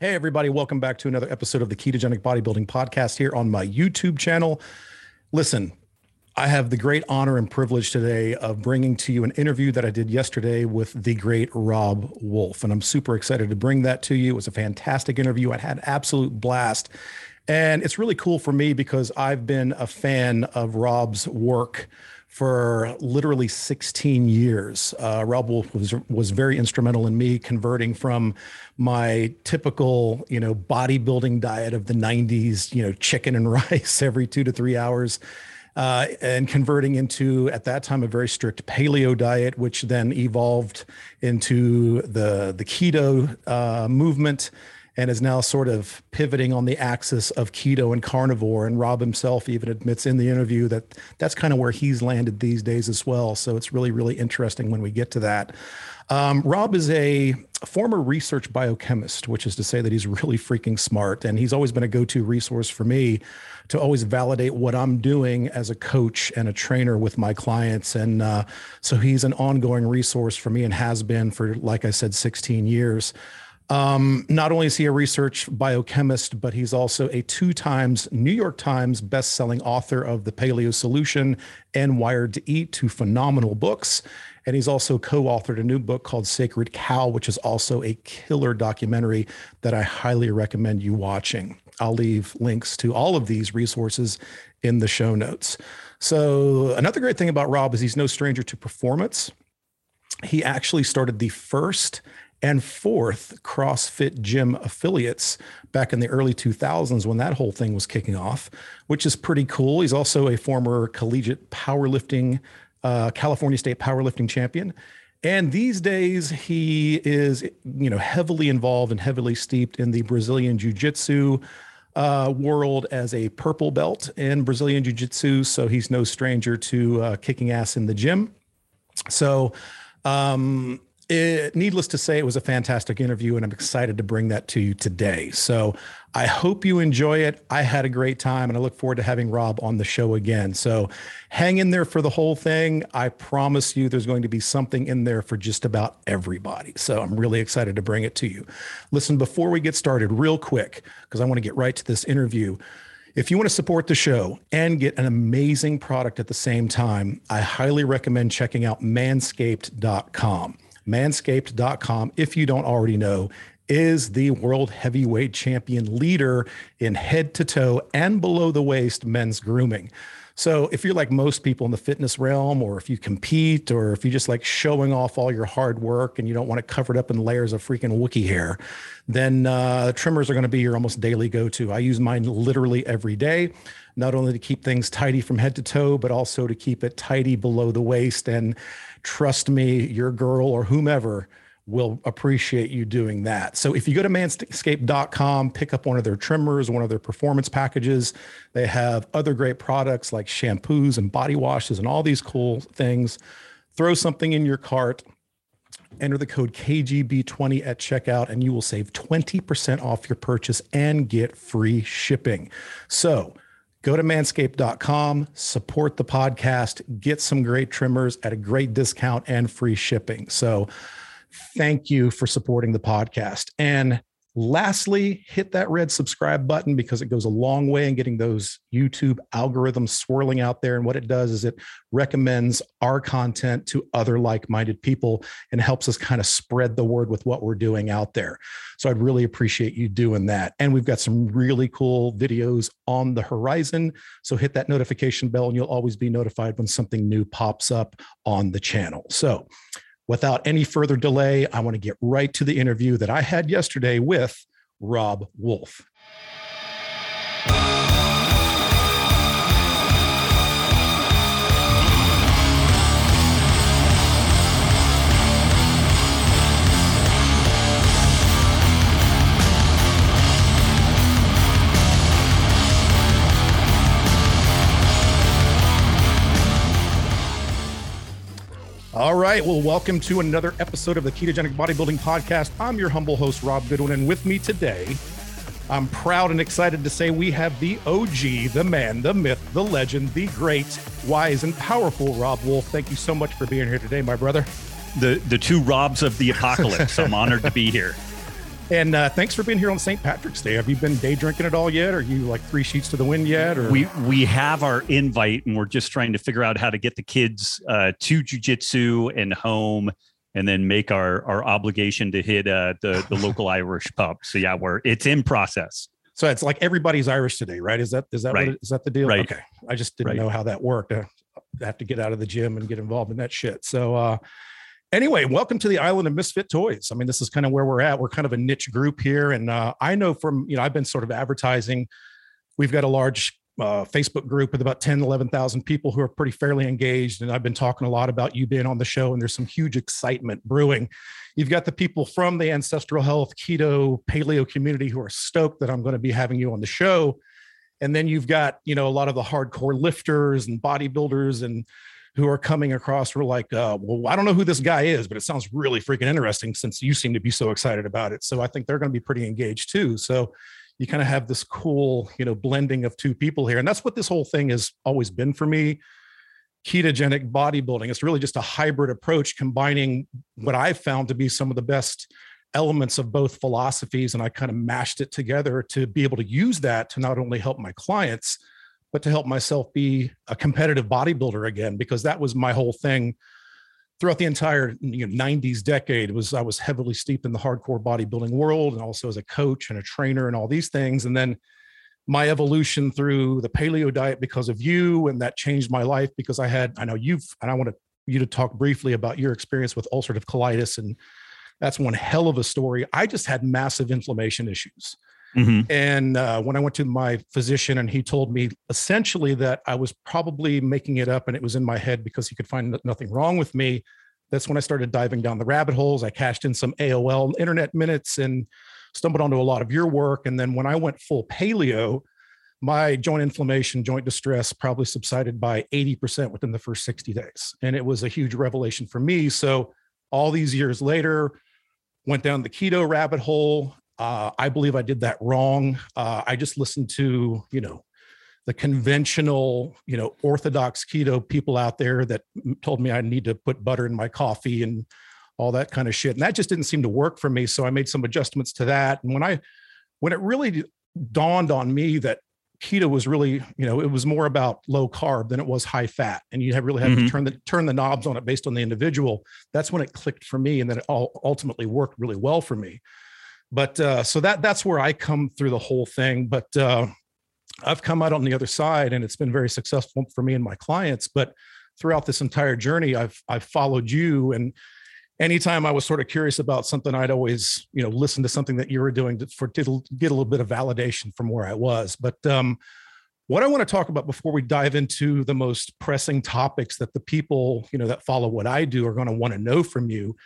Hey, everybody, welcome back to another episode of the Ketogenic Bodybuilding Podcast here on my YouTube channel. Listen, I have the great honor and privilege today of bringing to you an interview that I did yesterday with the great Robb Wolf. And I'm super excited to bring that to you. It was a fantastic interview. I had absolute blast. And it's really cool for me because I've been a fan of Rob's work for literally 16 years. Uh, Robb Wolf was was very instrumental in me converting from my typical, you know, bodybuilding diet of the 90s, you know, chicken and rice every two to three hours. Uh, and converting into at that time a very strict paleo diet, which then evolved into the the keto uh, movement, and is now sort of pivoting on the axis of keto and carnivore. And Rob himself even admits in the interview that that's kind of where he's landed these days as well. So it's really, really interesting when we get to that. Um, Robb is a former research biochemist, which is to say that he's really freaking smart. And he's always been a go to resource for me to always validate what I'm doing as a coach and a trainer with my clients. And uh, so he's an ongoing resource for me and has been for, like I said, 16 years. Um, not only is he a research biochemist, but he's also a two times New York Times best-selling author of The Paleo Solution and Wired to Eat, two phenomenal books. And he's also co-authored a new book called Sacred Cow, which is also a killer documentary that I highly recommend you watching. I'll leave links to all of these resources in the show notes. So another great thing about Rob is he's no stranger to performance. He actually started the first and fourth CrossFit gym affiliates back in the early 2000s when that whole thing was kicking off, which is pretty cool. He's also a former collegiate powerlifting, uh, California State powerlifting champion. And these days, he is, you know, heavily involved and heavily steeped in the Brazilian Jiu-Jitsu uh, world as a purple belt in Brazilian Jiu-Jitsu. So he's no stranger to uh, kicking ass in the gym. So um, it, needless to say, it was a fantastic interview, and I'm excited to bring that to you today. So I hope you enjoy it. I had a great time, and I look forward to having Rob on the show again. So hang in there for the whole thing. I promise you, there's going to be something in there for just about everybody. So I'm really excited to bring it to you. Listen, before we get started, real quick, because I want to get right to this interview. If you want to support the show and get an amazing product at the same time, I highly recommend checking out manscaped.com manscaped.com, if you don't already know, is the world heavyweight champion leader in head to toe and below the waist men's grooming. So if you're like most people in the fitness realm, or if you compete, or if you just like showing off all your hard work and you don't want to cover it up in layers of freaking Wookie hair, then uh, trimmers are going to be your almost daily go-to. I use mine literally every day, not only to keep things tidy from head to toe, but also to keep it tidy below the waist and trust me, your girl or whomever will appreciate you doing that. So if you go to manscaped.com, pick up one of their trimmers, one of their performance packages, they have other great products like shampoos and body washes and all these cool things. Throw something in your cart, enter the code KGB20 at checkout, and you will save 20% off your purchase and get free shipping. So go to manscaped.com, support the podcast, get some great trimmers at a great discount and free shipping. So, thank you for supporting the podcast. And Lastly, hit that red subscribe button because it goes a long way in getting those YouTube algorithms swirling out there. And what it does is it recommends our content to other like minded people and helps us kind of spread the word with what we're doing out there. So I'd really appreciate you doing that. And we've got some really cool videos on the horizon. So hit that notification bell and you'll always be notified when something new pops up on the channel. So, without any further delay, I want to get right to the interview that I had yesterday with Robb Wolf. All right. Well, welcome to another episode of the Ketogenic Bodybuilding Podcast. I'm your humble host, Rob Goodwin. And with me today, I'm proud and excited to say we have the OG, the man, the myth, the legend, the great, wise, and powerful Robb Wolf. Thank you so much for being here today, my brother. The the two Robs of the apocalypse. I'm honored to be here. And uh, thanks for being here on St. Patrick's Day. Have you been day drinking at all yet? Are you like three sheets to the wind yet? Or we we have our invite, and we're just trying to figure out how to get the kids uh, to jujitsu and home, and then make our our obligation to hit uh, the the local Irish pub. So yeah, we're it's in process. So it's like everybody's Irish today, right? Is that is that right. what it, is that the deal? Right. Okay, I just didn't right. know how that worked. I have to get out of the gym and get involved in that shit. So. Anyway, welcome to the island of misfit toys. I mean, this is kind of where we're at. We're kind of a niche group here. And uh, I know from, you know, I've been sort of advertising. We've got a large uh, Facebook group with about 10, 11,000 people who are pretty fairly engaged. And I've been talking a lot about you being on the show, and there's some huge excitement brewing. You've got the people from the ancestral health, keto, paleo community who are stoked that I'm going to be having you on the show. And then you've got, you know, a lot of the hardcore lifters and bodybuilders and who are coming across were like, uh, well, I don't know who this guy is, but it sounds really freaking interesting since you seem to be so excited about it. So I think they're going to be pretty engaged too. So you kind of have this cool, you know, blending of two people here. And that's what this whole thing has always been for me. Ketogenic bodybuilding. It's really just a hybrid approach combining what I've found to be some of the best elements of both philosophies. And I kind of mashed it together to be able to use that to not only help my clients, but to help myself be a competitive bodybuilder again because that was my whole thing throughout the entire you know, 90s decade was i was heavily steeped in the hardcore bodybuilding world and also as a coach and a trainer and all these things. And then my evolution through the paleo diet because of you and that changed my life because i had i know you've and i want you to talk briefly about your experience with ulcerative colitis and that's one hell of a story. I just had massive inflammation issues Mm-hmm. And uh, when I went to my physician, and he told me essentially that I was probably making it up and it was in my head because he could find nothing wrong with me. That's when I started diving down the rabbit holes. I cashed in some AOL internet minutes and stumbled onto a lot of your work. And then when I went full paleo, my joint inflammation, joint distress probably subsided by 80% within the first 60 days. And it was a huge revelation for me. So, all these years later, went down the keto rabbit hole uh, I believe I did that wrong. Uh, I just listened to, you know, the conventional, you know, orthodox keto people out there that told me I need to put butter in my coffee and all that kind of shit. And that just didn't seem to work for me. So I made some adjustments to that. And when I, when it really dawned on me that keto was really, you know, it was more about low carb than it was high fat, and you have really had mm-hmm. to turn the turn the knobs on it based on the individual. That's when it clicked for me, and then it all ultimately worked really well for me but uh, so that that's where I come through the whole thing. But uh, I've come out on the other side, and it's been very successful for me and my clients. But throughout this entire journey, I've I've followed you, and anytime I was sort of curious about something, I'd always you know listen to something that you were doing to, for to get a little bit of validation from where I was. But um, what I want to talk about before we dive into the most pressing topics that the people you know that follow what I do are going to want to know from you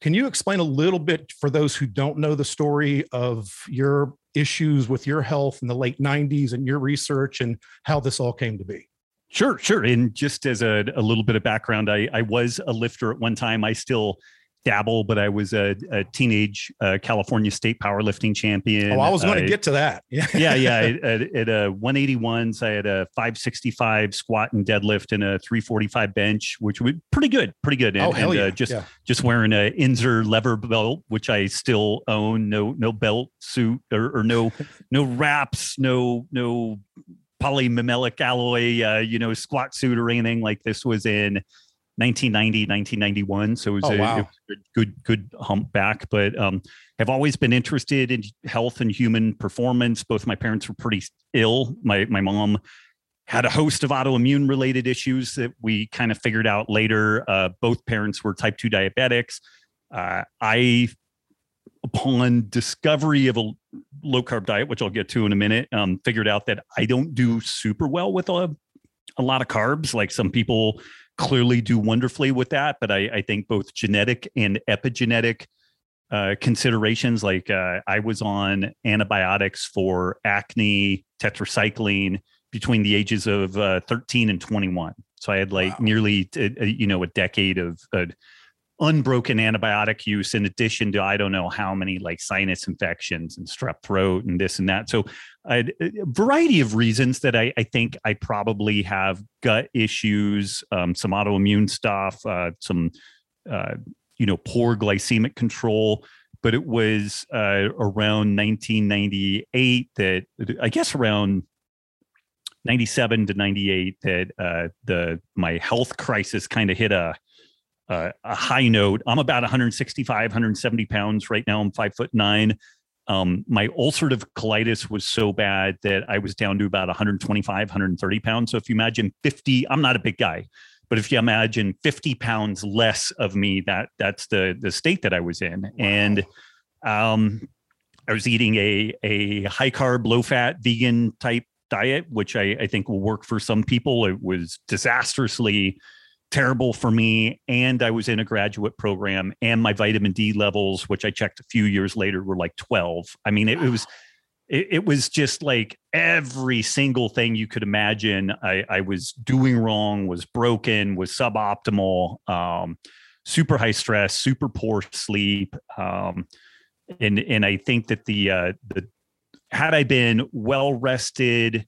can you explain a little bit for those who don't know the story of your issues with your health in the late 90s and your research and how this all came to be? Sure, sure. And just as a, a little bit of background, I, I was a lifter at one time. I still dabble, but I was a, a teenage uh, California state powerlifting champion. Oh, I was going to get to that. Yeah, yeah, yeah. At, at a 181s, I had a 565 squat and deadlift and a 345 bench, which was pretty good, pretty good. And, oh, hell and, yeah. Uh, just yeah. just wearing a Inzer lever belt, which I still own. No no belt suit or, or no no wraps, no no polymamellic alloy, uh, you know, squat suit or anything like this was in 1990, 1991. So it was, oh, a, wow. it was a, good, good hump back. But um, have always been interested in health and human performance. Both my parents were pretty ill. My my mom had a host of autoimmune related issues that we kind of figured out later. Uh, both parents were type two diabetics. Uh, I, upon discovery of a low carb diet, which I'll get to in a minute, um, figured out that I don't do super well with a a lot of carbs. Like some people clearly do wonderfully with that. But I, I think both genetic and epigenetic uh, considerations, like uh, I was on antibiotics for acne, tetracycline between the ages of uh, 13 and 21. So I had like wow. nearly, you know, a decade of unbroken antibiotic use in addition to i don't know how many like sinus infections and strep throat and this and that. So a variety of reasons that I, I, think i probably have gut issues um, some autoimmune stuff uh, some uh, you know poor glycemic control. But it was uh, around 1998 that I guess around 97 to 98 that uh, the my health crisis kind of hit a, a, a high note. I'm about 165, 170 pounds right now. I'm five foot nine. Um, my ulcerative colitis was so bad that I was down to about 125, 130 pounds. So if you imagine 50, I'm not a big guy, but if you imagine 50 pounds less of me, that that's the the state that I was in. Wow. And um, I was eating a a high carb, low fat, vegan type diet, which I, I think will work for some people. It was disastrously terrible for me. And I was in a graduate program, and my vitamin D levels, which I checked a few years later, were like 12. I mean, it, it was it, it, was just like every single thing you could imagine I, I was doing wrong, was broken, was suboptimal, um, super high stress, super poor sleep. Um, and and I think that the uh, the had I been well rested,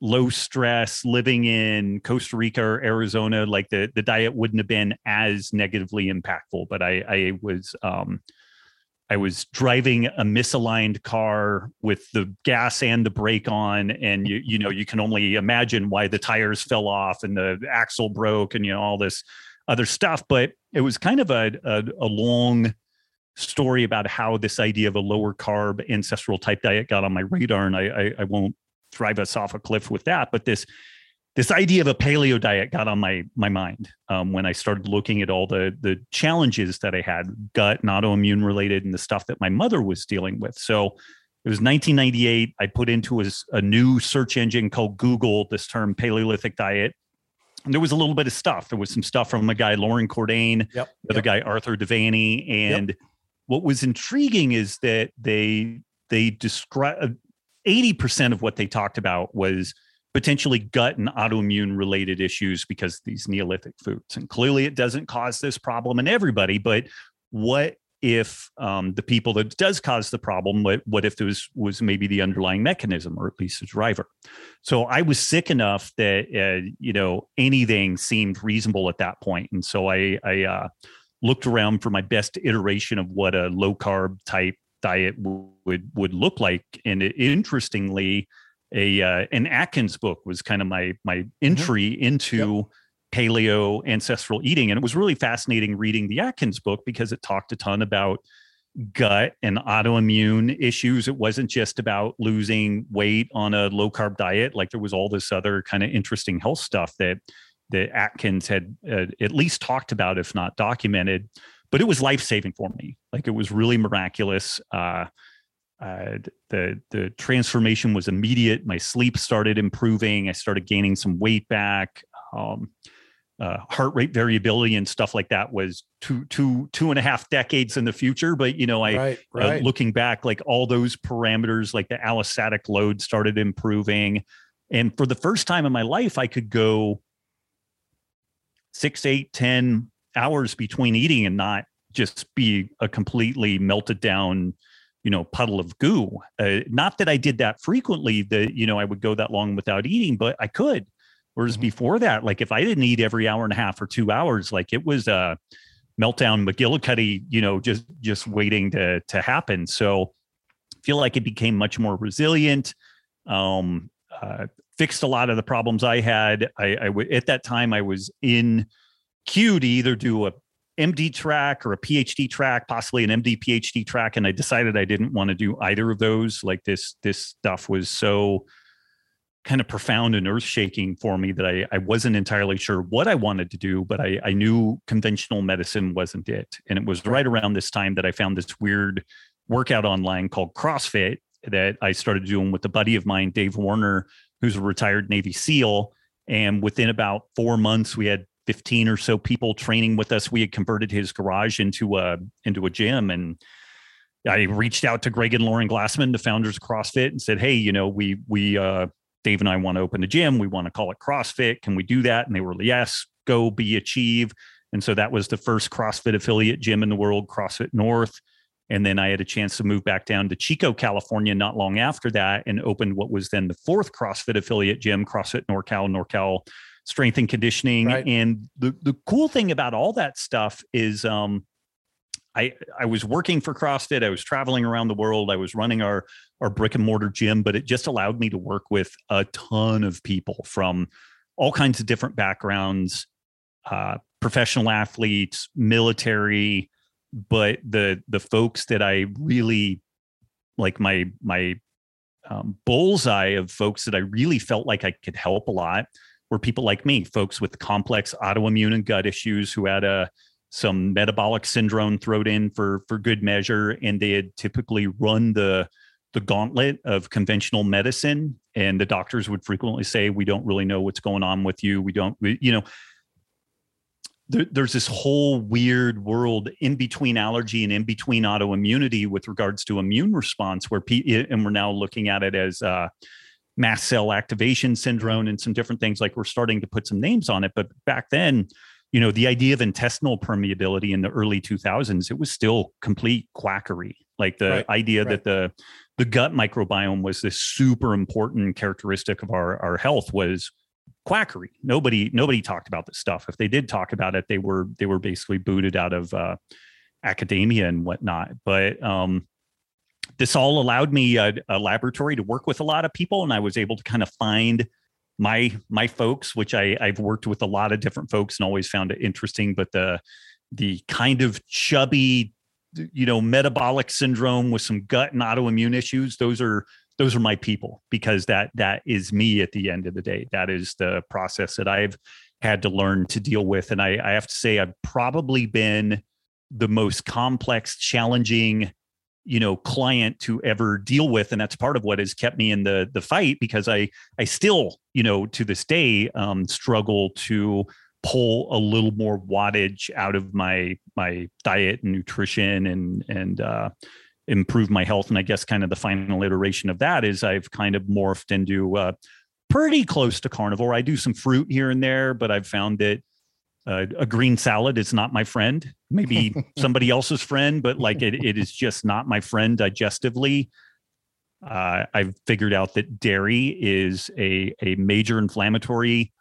low stress, living in Costa Rica or Arizona, like the the diet wouldn't have been as negatively impactful. But I I was um, I was driving a misaligned car with the gas and the brake on, and you you know you can only imagine why the tires fell off and the axle broke and you know all this other stuff. But it was kind of a, a, a long story about how this idea of a lower carb ancestral type diet got on my radar, and I, I, I won't drive us off a cliff with that, but this this idea of a paleo diet got on my my mind um, when I started looking at all the the challenges that I had, gut and autoimmune related, and the stuff that my mother was dealing with. So it was 1998. I put into a, a new search engine called Google this term Paleolithic diet. And there was a little bit of stuff. There was some stuff from a guy Loren Cordain, yep, the other yep. guy Arthur De Vany, and yep what was intriguing is that they they describe 80% of what they talked about was potentially gut and autoimmune related issues because these neolithic foods. And clearly it doesn't cause this problem in everybody but what if um, the people that does cause the problem what, what if this was maybe the underlying mechanism or at least the driver? So i was sick enough that uh, you know anything seemed reasonable at that point. And so i i uh, looked around for my best iteration of what a low carb type diet would would look like and it, interestingly a uh, an Atkins book was kind of my my mm-hmm. entry mm-hmm. into yep. paleo ancestral eating and it was really fascinating reading the Atkins book because it talked a ton about gut and autoimmune issues it wasn't just about losing weight on a low carb diet like there was all this other kind of interesting health stuff that that Atkins had uh, at least talked about, if not documented. But it was life saving for me. Like it was really miraculous. Uh, uh, the the transformation was immediate. My sleep started improving. I started gaining some weight back. Um, uh, heart rate variability and stuff like that was two two two and a half decades in the future. But you know, I right, uh, right. Uh, looking back, like all those parameters, like the allostatic load started improving, and for the first time in my life, I could go six, eight, ten hours between eating and not just be a completely melted down, you know, puddle of goo. Uh, not that I did that frequently, that, you know, I would go that long without eating, but I could. Whereas mm-hmm. before that, like if I didn't eat every hour and a half or two hours, like it was a meltdown McGillicuddy, you know, just just waiting to to happen. So I feel like it became much more resilient. Um, uh, fixed a lot of the problems I had. I, I w- at that time I was in queue to either do a MD track or a PhD track, possibly an MD PhD track, and I decided I didn't want to do either of those. Like this, this stuff was so kind of profound and earth shaking for me that I, I wasn't entirely sure what I wanted to do, but I, I knew conventional medicine wasn't it. And it was right around this time that I found this weird workout online called CrossFit that I started doing with a buddy of mine, Dave Werner, who's a retired Navy SEAL. And within about four months, we had 15 or so people training with us. We had converted his garage into a into a gym. And I reached out to Greg and Lauren Glassman, the founders of CrossFit, and said, Hey, you know, we we uh Dave and I want to open a gym. We want to call it CrossFit. Can we do that? And they were, yes, go be achieve. And so that was the first CrossFit affiliate gym in the world, CrossFit North. And then I had a chance to move back down to Chico, California, not long after that, and opened what was then the fourth CrossFit affiliate gym, CrossFit NorCal, NorCal Strength and Conditioning. Right. And the the cool thing about all that stuff is, um, I I was working for CrossFit. I was traveling around the world. I was running our our brick and mortar gym, but it just allowed me to work with a ton of people from all kinds of different backgrounds, uh, professional athletes, military, but the the folks that I really like my my um, bullseye of folks that I really felt like I could help a lot were people like me, folks with complex autoimmune and gut issues who had a some metabolic syndrome thrown in for for good measure, and they had typically run the the gauntlet of conventional medicine, and the doctors would frequently say, "We don't really know what's going on with you. We don't, we, you know." There, there's this whole weird world in between allergy and in between autoimmunity with regards to immune response, where pe- and we're now looking at it as uh, mast cell activation syndrome and some different things. Like we're starting to put some names on it, but back then you know the idea of intestinal permeability in the early 2000s it was still complete quackery like the right, idea right. that the the gut microbiome was this super important characteristic of our our health was quackery nobody nobody talked about this stuff if they did talk about it they were they were basically booted out of uh, academia and whatnot but um, this all allowed me a, a laboratory to work with a lot of people and i was able to kind of find my my folks, which I I've worked with a lot of different folks and always found it interesting, but the the kind of chubby, you know, metabolic syndrome with some gut and autoimmune issues, those are those are my people because that that is me at the end of the day. That is the process that I've had to learn to deal with. And I, I have to say, I've probably been the most complex, challenging you know client to ever deal with and that's part of what has kept me in the the fight because i i still you know to this day um, struggle to pull a little more wattage out of my my diet and nutrition and and uh, improve my health. And i guess kind of the final iteration of that is i've kind of morphed into uh, pretty close to carnivore. I do some fruit here and there but i've found that uh, a green salad is not my friend. Maybe somebody else's friend, but like it, it is just not my friend digestively. Uh, I've figured out that dairy is a a major inflammatory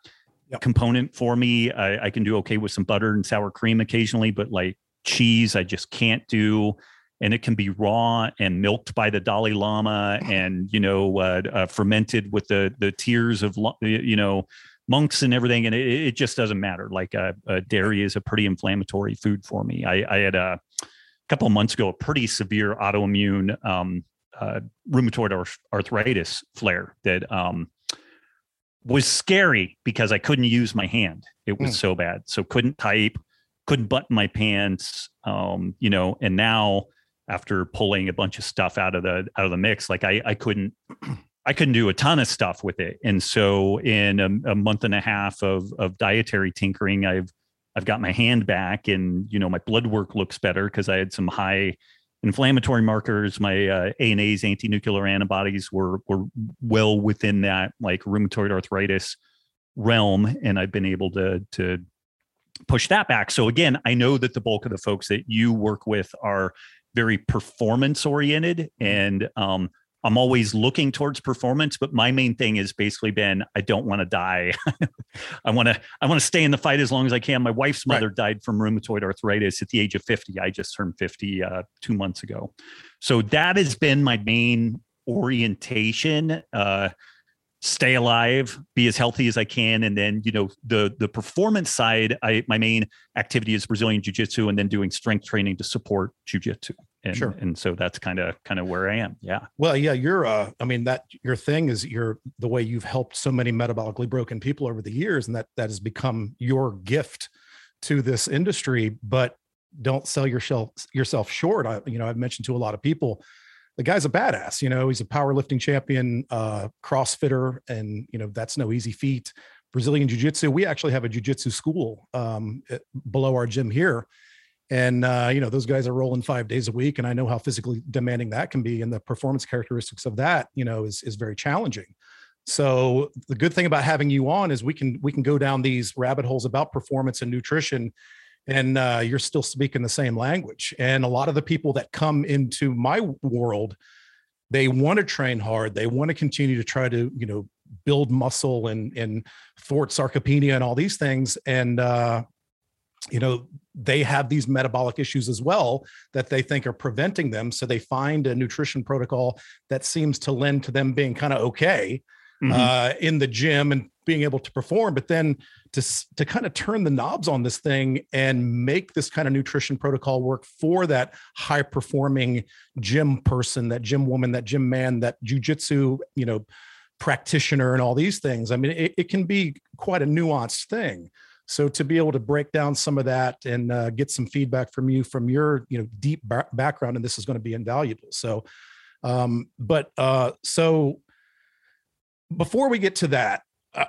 yep. component for me. I, I, can do okay with some butter and sour cream occasionally, but like cheese, I just can't do. And it can be raw and milked by the Dalai Lama, and you know, uh, uh fermented with the the tears of you know monks and everything, and it, it just doesn't matter. Like uh, uh, dairy is a pretty inflammatory food for me. I, I had a couple of months ago a pretty severe autoimmune um, uh, rheumatoid arthritis flare that um, was scary because I couldn't use my hand. It was mm. so bad. So couldn't type, couldn't button my pants. Um, you know, and now after pulling a bunch of stuff out of the out of the mix, like I I couldn't I couldn't do a ton of stuff with it. And so in a, a, month and a half of, of dietary tinkering, I've, I've got my hand back and, you know, my blood work looks better because I had some high inflammatory markers. My uh, ANAs, anti-nuclear antibodies were, were well within that like rheumatoid arthritis realm. And I've been able to, to push that back. So again, I know that the bulk of the folks that you work with are very performance oriented and, um, I'm always looking towards performance, but my main thing has basically been I don't want to die. I want to I want to stay in the fight as long as I can. My wife's mother right. died from rheumatoid arthritis at the age of 50. I just turned 50 uh, two months ago, so that has been my main orientation. Uh, stay alive, be as healthy as I can, and then you know the the performance side. I my main activity is Brazilian jiu jitsu, and then doing strength training to support jiu jitsu and, sure. and so that's kind of kind of where i am. Yeah. Well yeah you're uh i mean that your thing is you're the way you've helped so many metabolically broken people over the years and that that has become your gift to this industry but don't sell yourself yourself short. I you know i've mentioned to a lot of people the guy's a badass you know he's a powerlifting champion uh crossfitter and you know that's no easy feat. Brazilian jiu-jitsu we actually have a jiu-jitsu school um, below our gym here and uh, you know those guys are rolling five days a week and i know how physically demanding that can be and the performance characteristics of that you know is, is very challenging. So the good thing about having you on is we can we can go down these rabbit holes about performance and nutrition and uh, you're still speaking the same language. And a lot of the people that come into my world they want to train hard they want to continue to try to you know build muscle and and thwart sarcopenia and all these things. And uh, you know they have these metabolic issues as well that they think are preventing them. So they find a nutrition protocol that seems to lend to them being kind of okay mm-hmm. uh, in the gym and being able to perform. But then to to kind of turn the knobs on this thing and make this kind of nutrition protocol work for that high performing gym person, that gym woman, that gym man, that jujitsu, you know, practitioner, and all these things. I mean, it, it can be quite a nuanced thing. So to be able to break down some of that and uh, get some feedback from you from your you know deep ba- background, and this is going to be invaluable. So, um, but uh, so before we get to that, uh,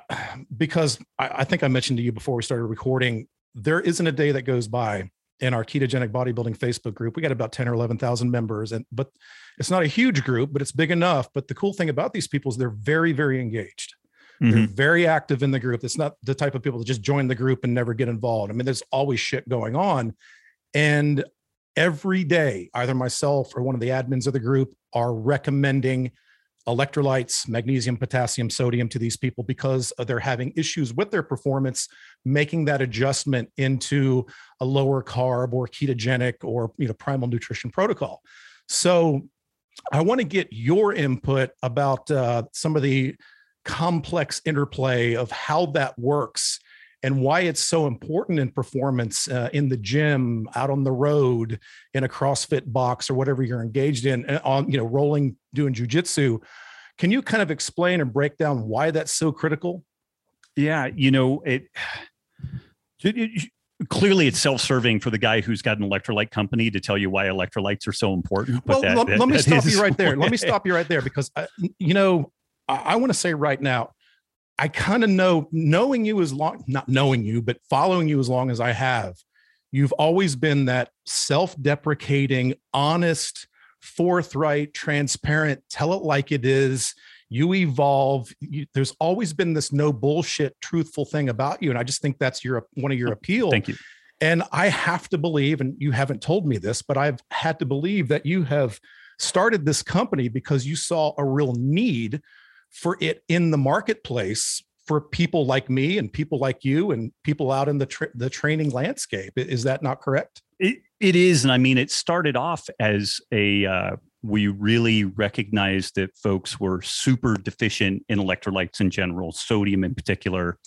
because I, I think I mentioned to you before we started recording, there isn't a day that goes by in our ketogenic bodybuilding Facebook group. We got about 10 or 11,000 members and but it's not a huge group, but it's big enough. But the cool thing about these people is they're very, very engaged. Mm-hmm. They're very active in the group. It's not the type of people that just join the group and never get involved. I mean, there's always shit going on. And every day, either myself or one of the admins of the group are recommending electrolytes, magnesium, potassium, sodium to these people because they're having issues with their performance, making that adjustment into a lower carb or ketogenic or you know primal nutrition protocol. So I want to get your input about uh, some of the complex interplay of how that works and why it's so important in performance uh, in the gym, out on the road, in a CrossFit box or whatever you're engaged in, uh, on you know rolling, doing jujitsu. Can you kind of explain and break down why that's so critical? Yeah, you know it, it, it clearly it's self-serving for the guy who's got an electrolyte company to tell you why electrolytes are so important. well, that, let, that, let, me stop you right there. Let me stop you right there because I, you know I, I want to say right now, I kind of know, knowing you as long, not knowing you, but following you as long as I have, you've always been that self deprecating, honest, forthright, transparent, tell it like it is. You evolve. You, there's always been this no bullshit, truthful thing about you. And I just think that's your one of your appeal. Thank you. And I have to believe, and you haven't told me this, but I've had to believe that you have started this company because you saw a real need for it in the marketplace for people like me and people like you and people out in the tra- the training landscape. Is that not correct? It, it is, and I mean, it started off as a. Uh, we really recognized that folks were super deficient in electrolytes in general, sodium in particular,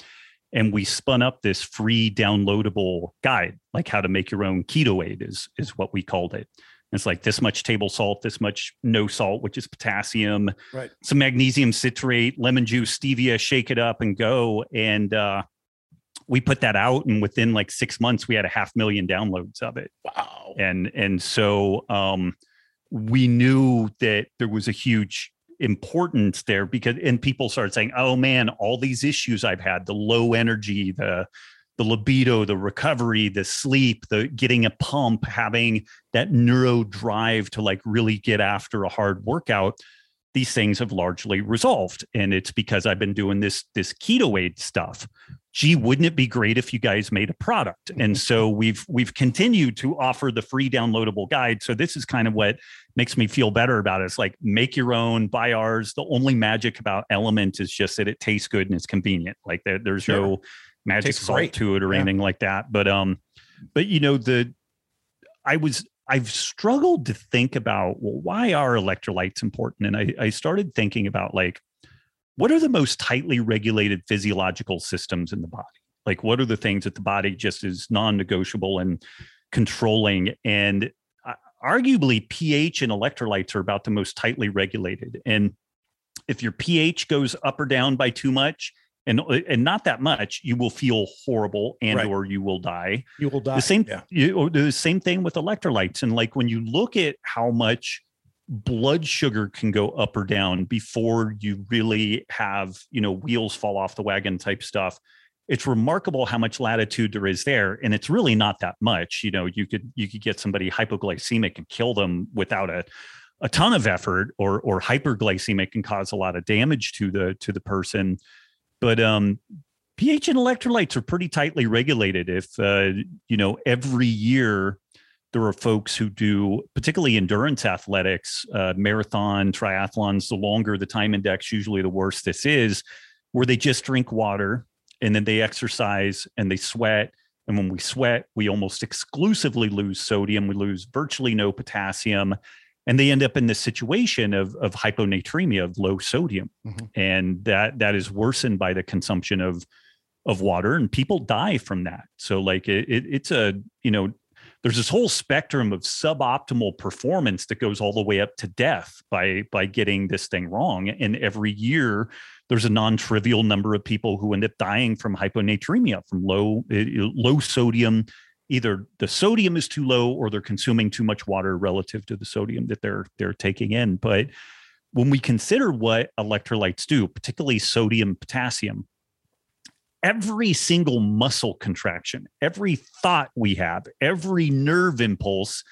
and we spun up this free downloadable guide, like how to make your own keto aid is is what we called it. It's like this much table salt, this much no salt, which is potassium, right. some magnesium citrate, lemon juice, stevia, shake it up and go. And uh, we put that out, and within like six months, we had a half million downloads of it. Wow! And and so um, we knew that there was a huge importance there because and people started saying, "Oh man, all these issues I've had, the low energy, the the libido, the recovery, the sleep, the getting a pump, having that neuro drive to like really get after a hard workout, these things have largely resolved. And it's because I've been doing this this keto aid stuff. Gee, wouldn't it be great if you guys made a product? And mm-hmm. so we've we've continued to offer the free downloadable guide. So this is kind of what makes me feel better about it. It's like make your own, buy ours. The only magic about LMNT is just that it tastes good and it's convenient. Like there, there's sure. no magic salt great. to it or yeah. anything like that. But um, but you know the I was I've struggled to think about well, why are electrolytes important? And I, I started thinking about like what are the most tightly regulated physiological systems in the body? Like what are the things that the body just is non-negotiable and controlling? And uh, arguably pH and electrolytes are about the most tightly regulated. And if your pH goes up or down by too much, and uh, and not that much, you will feel horrible and right. or you will die. You will die. The same yeah. you, the same thing with electrolytes. And like when you look at how much blood sugar can go up or down before you really have you know wheels fall off the wagon type stuff it's remarkable how much latitude there is there and it's really not that much you know you could you could get somebody hypoglycemic and kill them without a a ton of effort or or hyperglycemic can cause a lot of damage to the to the person but um, pH and electrolytes are pretty tightly regulated. If uh, you know, every year there are folks who do, particularly endurance athletics, uh, marathon, triathlons. The longer the time index, usually the worse this is, where they just drink water and then they exercise and they sweat And when we sweat, we almost exclusively lose sodium. We lose virtually no potassium. And they end up in this situation of, of hyponatremia, of low sodium. Mm-hmm. And that that is worsened by the consumption of of water and people die from that. So like it, it it's a, you know, there's this whole spectrum of suboptimal performance that goes all the way up to death by by getting this thing wrong and every year there's a non-trivial number of people who end up dying from hyponatremia from low eh, low sodium either the sodium is too low or they're consuming too much water relative to the sodium that they're they're taking in but when we consider what electrolytes do particularly sodium potassium every single muscle contraction every thought we have every nerve impulse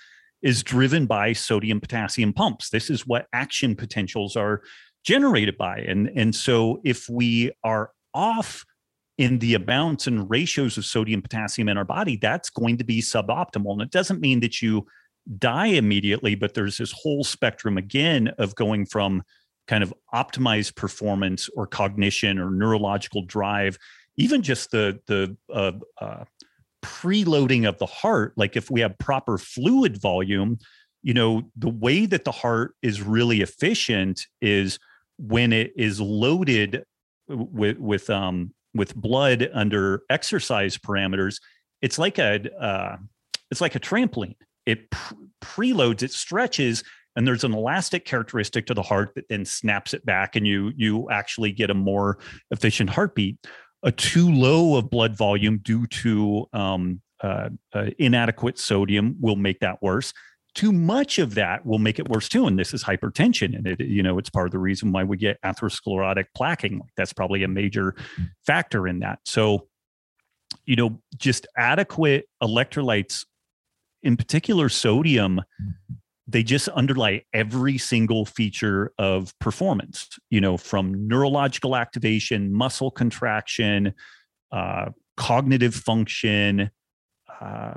is driven by sodium potassium pumps this is what action potentials are generated by. And, and so if we are off in the amounts and ratios of sodium potassium in our body, that's going to be suboptimal. And it doesn't mean that you die immediately, but there's this whole spectrum again of going from kind of optimized performance or cognition or neurological drive, even just the the uh, uh, preloading of the heart. Like if we have proper fluid volume, you know, the way that the heart is really efficient is when it is loaded with with um with blood under exercise parameters, it's like a uh, it's like a trampoline. It pre- preloads, it stretches, and there's an elastic characteristic to the heart that then snaps it back, and you you actually get a more efficient heartbeat. A too low of blood volume due to um, uh, uh, inadequate sodium will make that worse too much of that will make it worse too and this is hypertension and it you know it's part of the reason why we get atherosclerotic plaquing. That's probably a major factor in that. So you know just adequate electrolytes in particular sodium they just underlie every single feature of performance you know from neurological activation muscle contraction uh, cognitive function uh,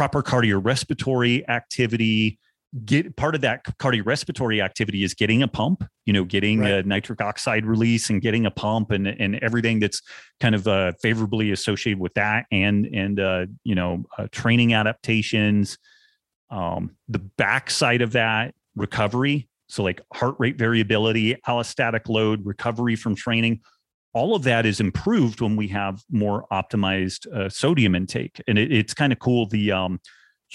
proper cardiorespiratory activity get part of that cardiorespiratory activity is getting a pump you know getting right. a nitric oxide release and getting a pump and and everything that's kind of uh, favorably associated with that and and uh, you know uh, training adaptations. Um, the backside of that recovery. So like heart rate variability allostatic load recovery from training all of that is improved when we have more optimized uh, sodium intake. And it, it's kind of cool. The um,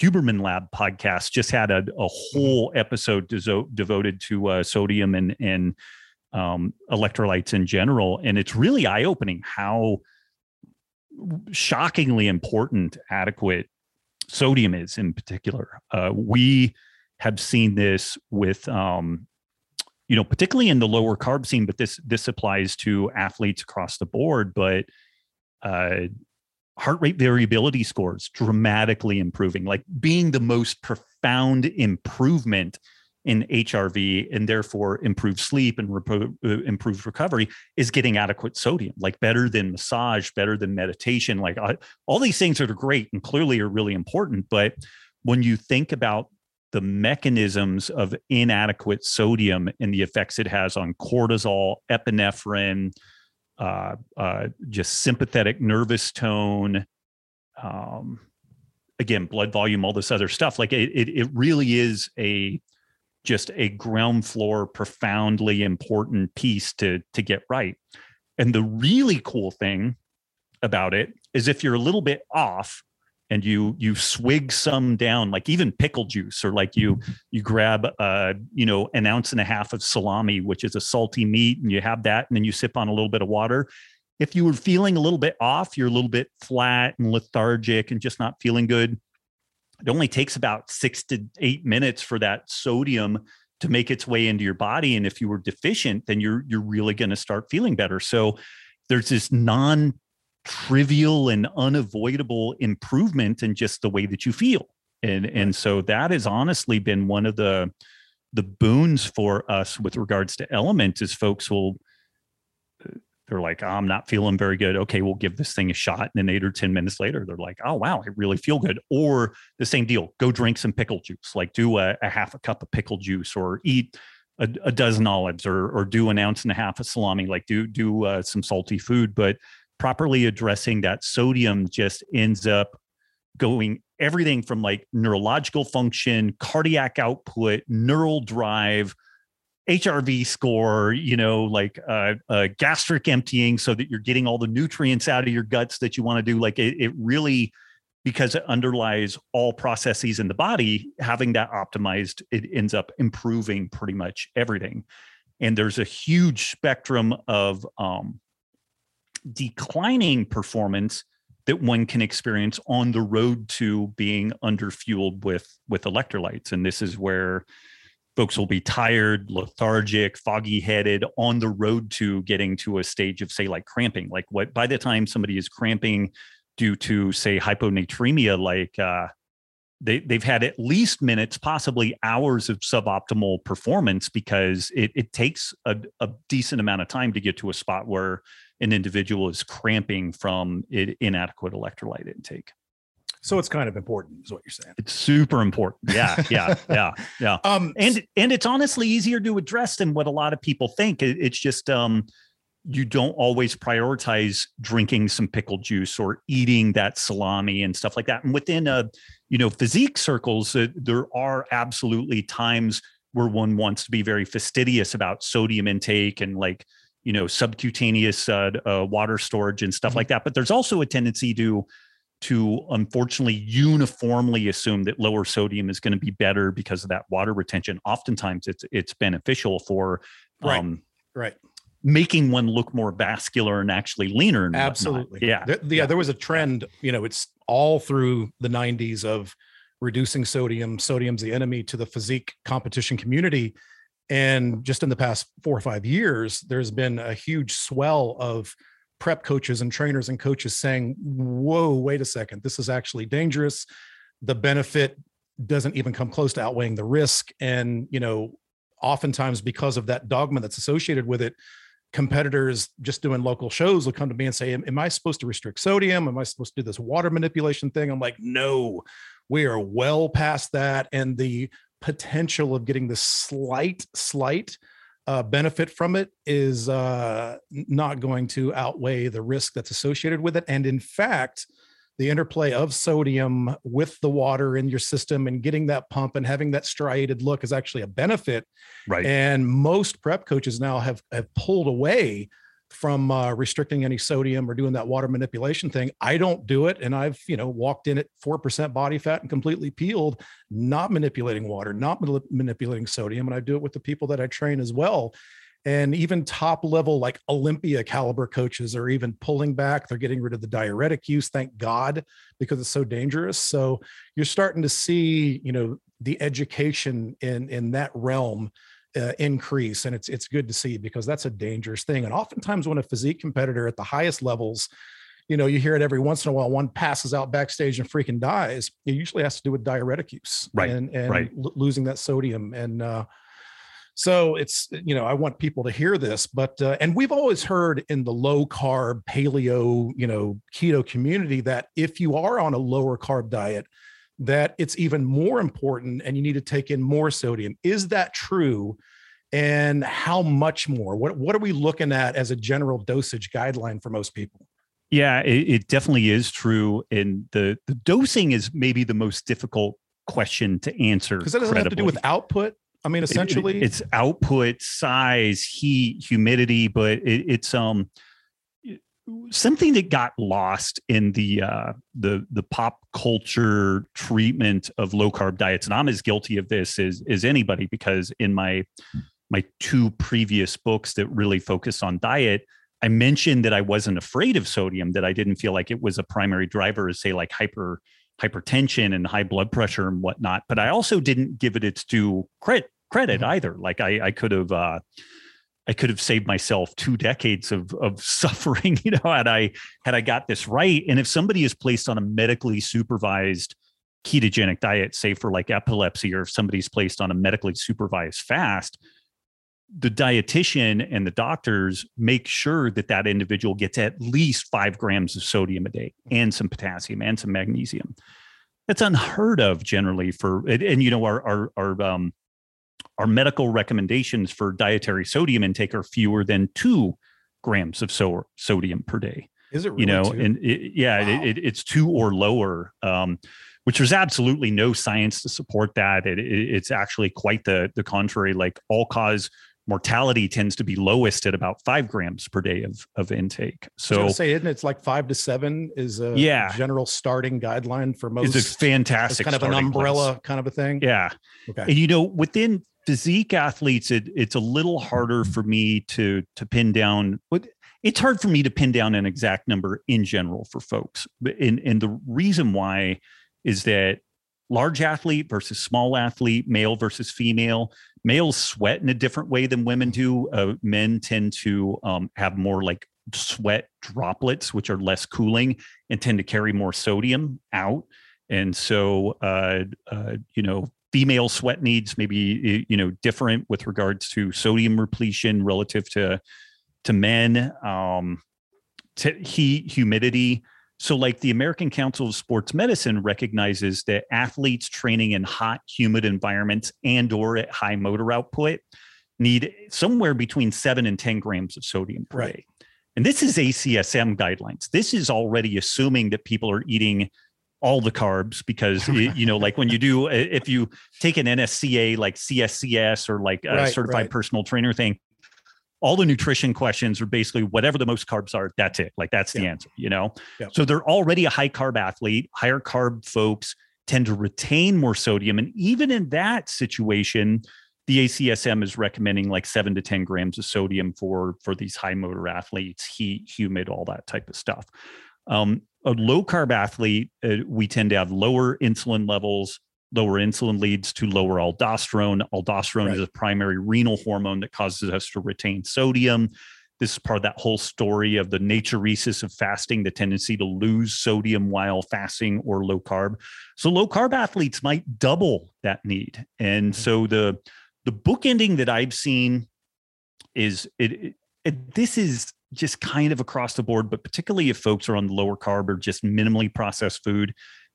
Huberman Lab podcast just had a, a mm-hmm. whole episode dezo- devoted to uh, sodium and, and um, electrolytes in general. And it's really eye opening how shockingly important adequate sodium is in particular. Uh, we have seen this with um, you know, particularly in the lower carb scene, but this this applies to athletes across the board. But uh, heart rate variability scores dramatically improving, like being the most profound improvement in HRV and therefore improved sleep and rep- uh, improved recovery is getting adequate sodium, like better than massage, better than meditation. Like uh, all these things are great and clearly are really important. But when you think about the mechanisms of inadequate sodium and the effects it has on cortisol, epinephrine, uh, uh, just sympathetic nervous tone, um, again, blood volume, all this other stuff. Like it, it, it really is a just a ground floor, profoundly important piece to to get right. And the really cool thing about it is if you're a little bit off, and you you swig some down like even pickle juice or like you you grab uh you know an ounce and a half of salami which is a salty meat and you have that and then you sip on a little bit of water. If you were feeling a little bit off you're a little bit flat and lethargic and just not feeling good it only takes about 6 to 8 minutes for that sodium to make its way into your body and if you were deficient then you're you're really going to start feeling better. So there's this non trivial and unavoidable improvement in just the way that you feel. And and so that has honestly been one of the the boons for us with regards to LMNT is folks will they're like oh, i'm not feeling very good. Okay we'll give this thing a shot. And then eight or ten minutes later they're like oh wow i really feel good. Or the same deal go drink some pickle juice. Like do a, a half a cup of pickle juice or eat a, a, dozen olives or or do an ounce and a half of salami. Like do do uh, some salty food. But properly addressing that sodium just ends up going everything from like neurological function, cardiac output, neural drive, HRV score, you know, like uh, uh, gastric emptying so that you're getting all the nutrients out of your guts that you want to do. Like it, it really, because it underlies all processes in the body, having that optimized, it ends up improving pretty much everything. And there's a huge spectrum of um, declining performance that one can experience on the road to being underfueled with with electrolytes. And this is where folks will be tired lethargic foggy headed on the road to getting to a stage of say like cramping. Like what by the time somebody is cramping due to say hyponatremia like uh, they, they've had at least minutes possibly hours of suboptimal performance because it, it takes a, a decent amount of time to get to a spot where an individual is cramping from inadequate electrolyte intake. So it's kind of important, is what you're saying. It's super important. Yeah, yeah, yeah, yeah. Um, and and it's honestly easier to address than what a lot of people think. It's just um, you don't always prioritize drinking some pickle juice or eating that salami and stuff like that. And within a you know physique circles, uh, there are absolutely times where one wants to be very fastidious about sodium intake and like you know subcutaneous uh, uh, water storage and stuff mm-hmm. like that but there's also a tendency to to unfortunately uniformly assume that lower sodium is going to be better because of that water retention oftentimes it's it's beneficial for right um, right making one look more vascular and actually leaner and absolutely yeah. There, yeah yeah there was a trend you know it's all through the 90s of reducing sodium sodium's the enemy to the physique competition community and just in the past four or five years, there's been a huge swell of prep coaches and trainers and coaches saying, Whoa, wait a second, this is actually dangerous. The benefit doesn't even come close to outweighing the risk. And, you know, oftentimes because of that dogma that's associated with it, competitors just doing local shows will come to me and say, Am I supposed to restrict sodium? Am I supposed to do this water manipulation thing? I'm like, No, we are well past that. And the potential of getting the slight, slight uh, benefit from it is uh, not going to outweigh the risk that's associated with it. And in fact, the interplay of sodium with the water in your system and getting that pump and having that striated look is actually a benefit. Right. And most prep coaches now have have pulled away from uh, restricting any sodium or doing that water manipulation thing. I don't do it, and I've you know walked in at four percent body fat and completely peeled, not manipulating water, not manipulating sodium, and I do it with the people that I train as well. And even top level, like Olympia caliber coaches, are even pulling back. They're getting rid of the diuretic use, thank God, because it's so dangerous. So you're starting to see, you know, the education in in that realm uh, increase and it's it's good to see because that's a dangerous thing and oftentimes when a physique competitor at the highest levels you know you hear it every once in a while one passes out backstage and freaking dies it usually has to do with diuretic use right and, and right. L- losing that sodium and uh, so it's you know i want people to hear this but uh, and we've always heard in the low carb paleo you know keto community that if you are on a lower carb diet that it's even more important and you need to take in more sodium. Is that true? And how much more? What, what are we looking at as a general dosage guideline for most people? Yeah, it, it definitely is true. And the, the dosing is maybe the most difficult question to answer. Because that doesn't credibly. have to do with output. I mean, essentially, it, it, it's output, size, heat, humidity, but it, it's um something that got lost in the uh, the the pop culture treatment of low carb diets, and I'm as guilty of this as as anybody because in my my two previous books that really focus on diet, I mentioned that I wasn't afraid of sodium, that I didn't feel like it was a primary driver, say like hyper hypertension and high blood pressure and whatnot. But I also didn't give it its due credit credit mm-hmm. either. Like I I could have. Uh, I could have saved myself two decades of of suffering, you know, had I had I got this right. And if somebody is placed on a medically supervised ketogenic diet, say for like epilepsy, or if somebody's placed on a medically supervised fast, the dietitian and the doctors make sure that that individual gets at least five grams of sodium a day and some potassium and some magnesium. That's unheard of generally for, and, and you know, our, our, our, um, our medical recommendations for dietary sodium intake are fewer than two grams of so- sodium per day. Is it really you know, two? and it, yeah, Wow. it, it, it's two or lower. Um, which there's absolutely no science to support that. It, it, it's actually quite the the contrary. Like all cause mortality tends to be lowest at about five grams per day of of intake. So say, isn't it? It's like five to seven is a Yeah. general starting guideline for most. it's a it's fantastic kind of an starting place. umbrella kind of a thing. Yeah. Okay. And you know, within physique athletes, it, it's a little harder for me to to pin down. But it's hard for me to pin down an exact number in general for folks. And and the reason why is that large athlete versus small athlete, male versus female. Males sweat in a different way than women do. Uh, men tend to um, have more like sweat droplets, which are less cooling and tend to carry more sodium out. And so, uh, uh, you know, female sweat needs maybe you know different with regards to sodium repletion relative to to men, um, to heat, humidity. So, like the American Council of Sports Medicine recognizes that athletes training in hot, humid environments and/or at high motor output need somewhere between seven and ten grams of sodium per Right. day. And this is ACSM guidelines. This is already assuming that people are eating all the carbs because you know, like when you do, if you take an NSCA like CSCS or like a Right, certified right. personal trainer thing, all the nutrition questions are basically whatever the most carbs are, that's it. Like that's the answer, you know? Yep. So they're already a high carb athlete. Higher carb folks tend to retain more sodium. And even in that situation, the ACSM is recommending like seven to 10 grams of sodium for, for these high motor athletes, heat, humid, all that type of stuff. Um, a low carb athlete, uh, we tend to have lower insulin levels. Lower insulin leads to lower aldosterone. Aldosterone is a primary renal hormone that causes us to retain sodium. This is part of that whole story of the natriuresis of fasting, the tendency to lose sodium while fasting or low carb. So low carb athletes might double that need. And Mhm. so the the bookending that I've seen is it, it, it this is just kind of across the board, but particularly if folks are on the lower carb or just minimally processed food,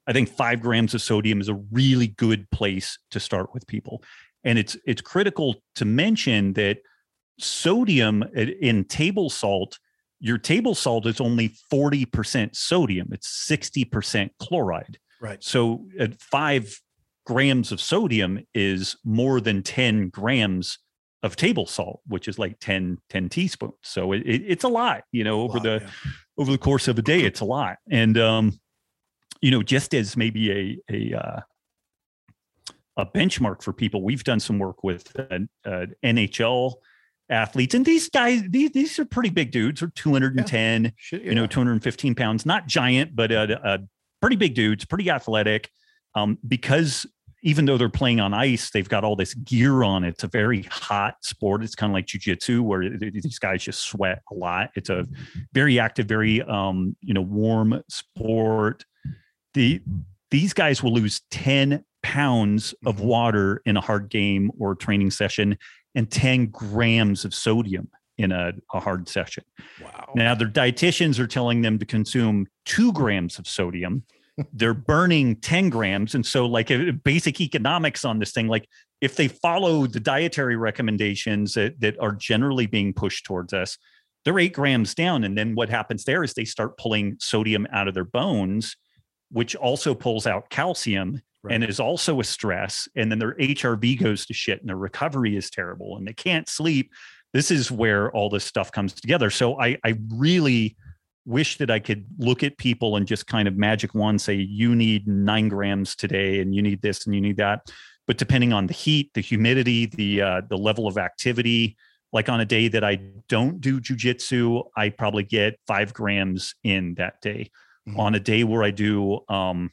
I think five grams of sodium is a really good place to start with people. And it's it's critical to mention that sodium in table salt, your table salt is only 40% sodium. It's 60% chloride. Right. So at five grams of sodium is more than 10 grams of table salt, which is like 10, 10 teaspoons. So it, it- it's a lot, you know, over Wow, the yeah. over the course of a day, it's a lot. And um, you know, just as maybe a a uh, a benchmark for people, we've done some work with uh, uh, NHL athletes, and these guys, these these are pretty big dudes, are 210, Shit, you know, 215 pounds, not giant, but uh, uh, pretty big dudes, pretty athletic. Um, because even though they're playing on ice, they've got all this gear on. It's a very hot sport. It's kind of like jujitsu, where th- th- these guys just sweat a lot. It's a very active, very um, you know, warm sport. The these guys will lose 10 pounds of Mhm. water in a hard game or training session and 10 grams of sodium in a, a hard session. Wow. Now, their dietitians are telling them to consume two grams of sodium. They're burning 10 grams. And so, like, uh, basic economics on this thing, like, if they follow the dietary recommendations that, that are generally being pushed towards us, they're eight grams down. And then what happens there is they start pulling sodium out of their bones, which also pulls out calcium and is also a stress. And then their HRV goes to shit and their recovery is terrible and they can't sleep. This is where all this stuff comes together. So I, I really wish that I could look at people and just kind of magic wand say, you need nine grams today and you need this and you need that. But depending on the heat, the humidity, the uh, the level of activity, like on a day that I don't do jujitsu, I probably get five grams in that day. Mhm. On a day where I do um,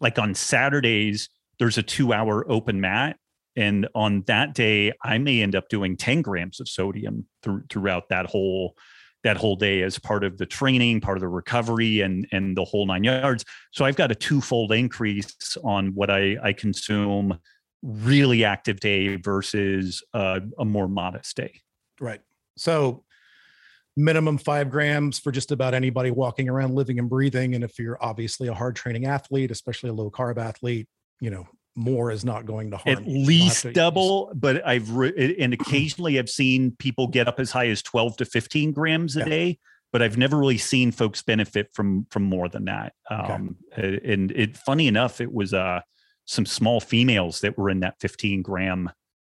like on Saturdays, there's a two hour open mat. And on that day, I may end up doing 10 grams of sodium through, throughout that whole that whole day as part of the training, part of the recovery, and and the whole nine yards. So I've got a twofold increase on what I, I consume really active day versus uh, a more modest day. Right. So minimum five grams for just about anybody walking around living and breathing. And if you're obviously a hard training athlete, especially a low carb athlete, you know, more is not going to harm At you. Least to double, but I've re- and occasionally I've seen people get up as high as 12 to 15 grams a Yeah. day. but I've never really seen folks benefit from from more than that. Okay. Um, and it funny enough, it was uh some small females that were in that 15 gram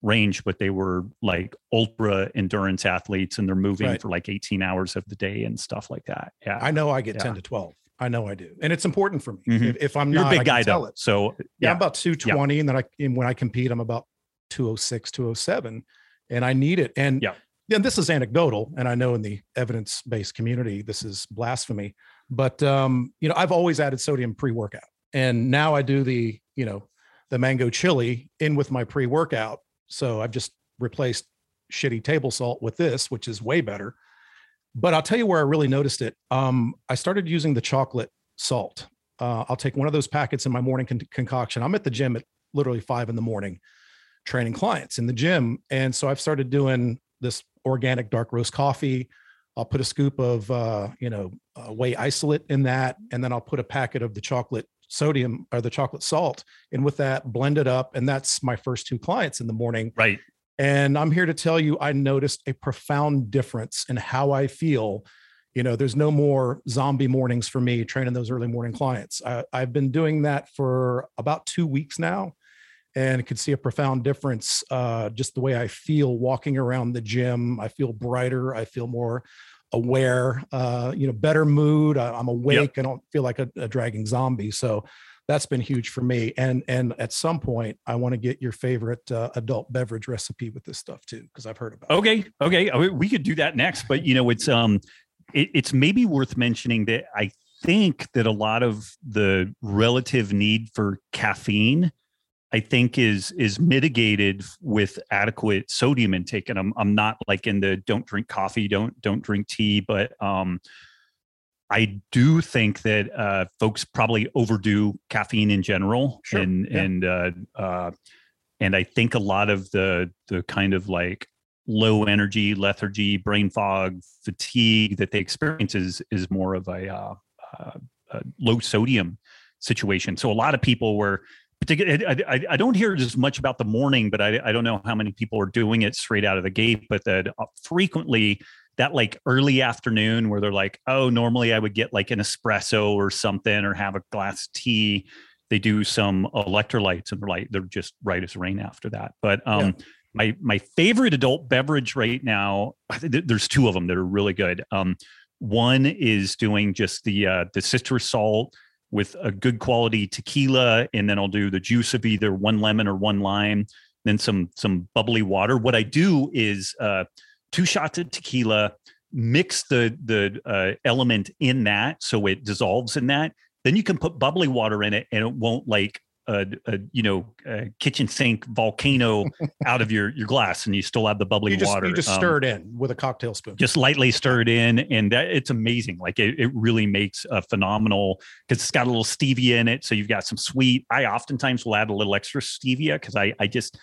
range, but they were like ultra endurance athletes and they're moving Right. for like 18 hours of the day and stuff like that. Yeah. I know I get Yeah. 10 to 12. I know I do. And it's important for me. Mhm. If, if I'm You're not, a big guy tell though. it. So Yeah, yeah. I'm about 220. And then I, and when I compete, I'm about 206, 207. And I need it. And Yeah. then this is anecdotal. And I know in the evidence based community, this is blasphemy. But, um, you know, I've always added sodium pre workout. And now I do the, you know, the mango chili in with my pre workout. So I've just replaced shitty table salt with this, which is way better. But I'll tell you where I really noticed it. Um, I started using the chocolate salt. Uh, I'll take one of those packets in my morning con- concoction. I'm at the gym at literally five in the morning, training clients in the gym, and so I've started doing this organic dark roast coffee. I'll put a scoop of uh, you know uh, whey isolate in that, and then I'll put a packet of the chocolate sodium or the chocolate salt, and with that blend it up, and that's my first two clients in the morning. right. And I'm here to tell you, I noticed a profound difference in how I feel. You know, there's no more zombie mornings for me training those early morning clients. I, I've been doing that for about two weeks now and could see a profound difference. Uh, just the way I feel walking around the gym. I feel brighter. I feel more aware, uh, you know, better mood. I, I'm awake. I don't feel like a, a dragging zombie. So that's been huge for me. And and at some point, I want to get your favorite uh, adult beverage recipe with this stuff too, because I've heard about. it. Okay. Okay. Uh, We could do that next, but you know, it's um, it, it's maybe worth mentioning that I think that a lot of the relative need for caffeine, I think is is mitigated with adequate sodium intake. And I'm I'm not like in the don't drink coffee, don't don't drink tea, but um, I do think that uh, folks probably overdo caffeine in general, Sure, and yeah. and uh, uh, and I think a lot of the the kind of like low energy, lethargy, brain fog, fatigue that they experience is is more of a, uh, uh, a low sodium situation. So a lot of people were. Particularly, I, I, I don't hear as much about the morning, but I, I don't know how many people are doing it straight out of the gate. But that uh, frequently that like early afternoon where they're like, oh, normally I would get like an espresso or something or have a glass of tea. They do some electrolytes and they're like, they're just right as rain after that. But um, my my favorite adult beverage right now, th- there's two of them that are really good. Um, one is doing just the uh, the citrus salt with a good quality tequila, and then I'll do the juice of either one lemon or one lime, then some some bubbly water. What I do is uh, two shots of tequila, mix the the uh, LMNT in that so it dissolves in that. Then you can put bubbly water in it, and it won't like a, a you know a kitchen sink volcano out of your your glass, and you still have the bubbly You just water. you just Um, stir it in with a cocktail spoon. just lightly stir it in and that it's amazing like it, it really makes a phenomenal because it's got a little stevia in it so you've got some sweet i oftentimes will add a little extra stevia because i i just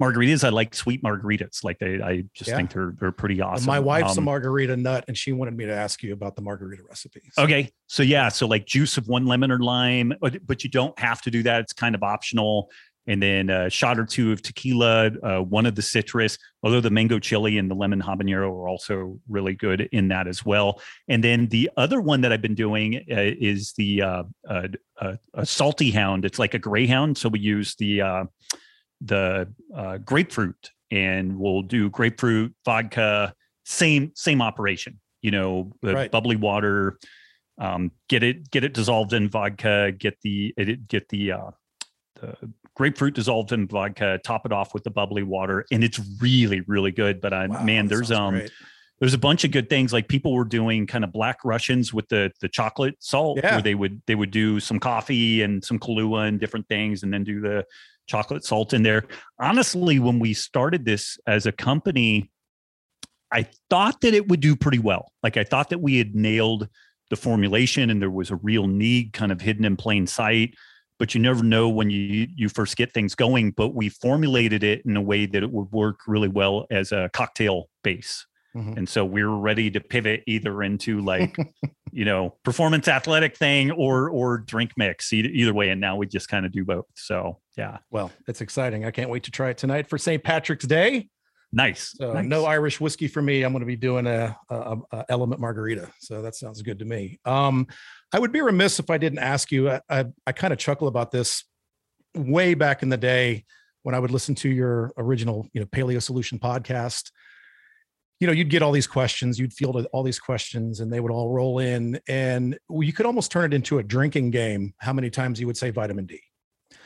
margaritas i like sweet margaritas like they i just Yeah. think they're they're pretty awesome My wife's a Um, margarita nut, and she wanted me to ask you about the margarita recipe. So- Okay. So yeah, so like juice of one lemon or lime, but, but you don't have to do that. It's kind of optional. And then a shot or two of tequila, uh, one of the citrus, although the mango chili and the lemon habanero are also really good in that as well. And then the other one that I've been doing uh, is the uh, uh, uh, a salty hound. It's like a greyhound. So we use the uh, the uh, grapefruit, and we'll do grapefruit vodka. Same same operation. You know, the Right. bubbly water, um, get it get it dissolved in vodka get the it, get the uh the grapefruit dissolved in vodka top it off with the bubbly water and it's really really good but uh, Wow, man there's um great. there's a bunch of good things like people were doing kind of black russians with the the chocolate salt Yeah. where they would they would do some coffee and some kahlua and different things and then do the chocolate salt in there. Honestly when we started this as a company i thought that it would do pretty well. Like i thought that we had nailed the formulation and there was a real need kind of hidden in plain sight but you never know when you you first get things going. But we formulated it in a way that it would work really well as a cocktail base Mhm. and so we're ready to pivot either into like you know performance athletic thing or or drink mix either, either way and now we just kind of do both so yeah Well, it's exciting. I can't wait to try it tonight for St. Patrick's Day. Nice. So nice. no Irish whiskey for me. I'm going to be doing a, a, a, LMNT margarita. So that sounds good to me. Um, I would be remiss if I didn't ask you. I, I, I kind of chuckle about this way back in the day when I would listen to your original, you know, Paleo Solution podcast. You know, you'd get all these questions, you'd field all these questions, and they would all roll in, and you could almost turn it into a drinking game. How many times you would say vitamin D?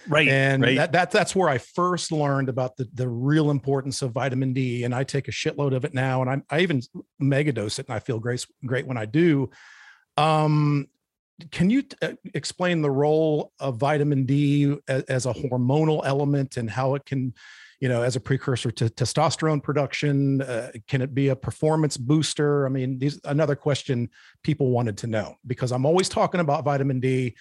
Right. And right. That, that that's where I first learned about the the real importance of vitamin D. And I take a shitload of it now. And I, I even mega dose it and I feel great, great when I do. Um, can you t- uh, explain the role of vitamin D as, as, a hormonal element and how it can, you know, as a precursor to testosterone production? Uh, can it be a performance booster? I mean, these another question people wanted to know because I'm always talking about vitamin D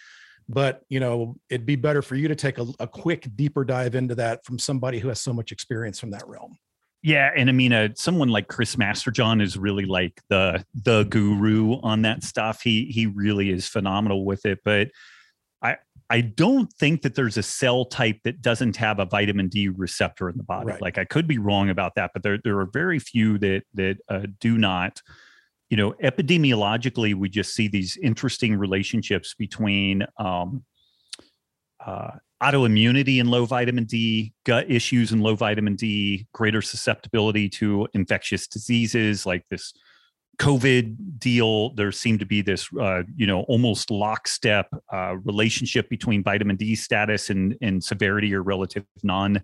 but you know it'd be better for you to take a, a, quick deeper dive into that from somebody who has so much experience from that realm yeah and i mean uh, someone like chris masterjohn is really like the the guru on that stuff he he really is phenomenal with it but i don't think that there's a cell type that doesn't have a vitamin d receptor in the body right. like i could be wrong about that but there there are very few that that uh, do not you know, epidemiologically, we just see these interesting relationships between um, uh, autoimmunity and low vitamin D, gut issues and low vitamin D, greater susceptibility to infectious diseases like this COVID deal. There seemed to be this, uh, you know, almost lockstep uh, relationship between vitamin D status and, and severity or relative non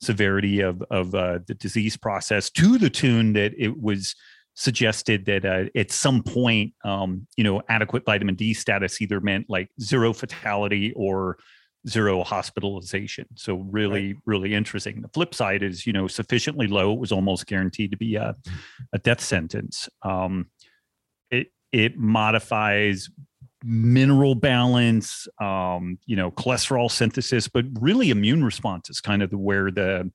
severity of, of uh, the disease process to the tune that it was suggested that uh, at some point, um, you know, adequate vitamin D status either meant like zero fatality or zero hospitalization. So really, right. really interesting. The flip side is, you know, sufficiently low, it was almost guaranteed to be a, a death sentence. Um, it it modifies mineral balance, um, you know, cholesterol synthesis, but really immune response is kind of the where the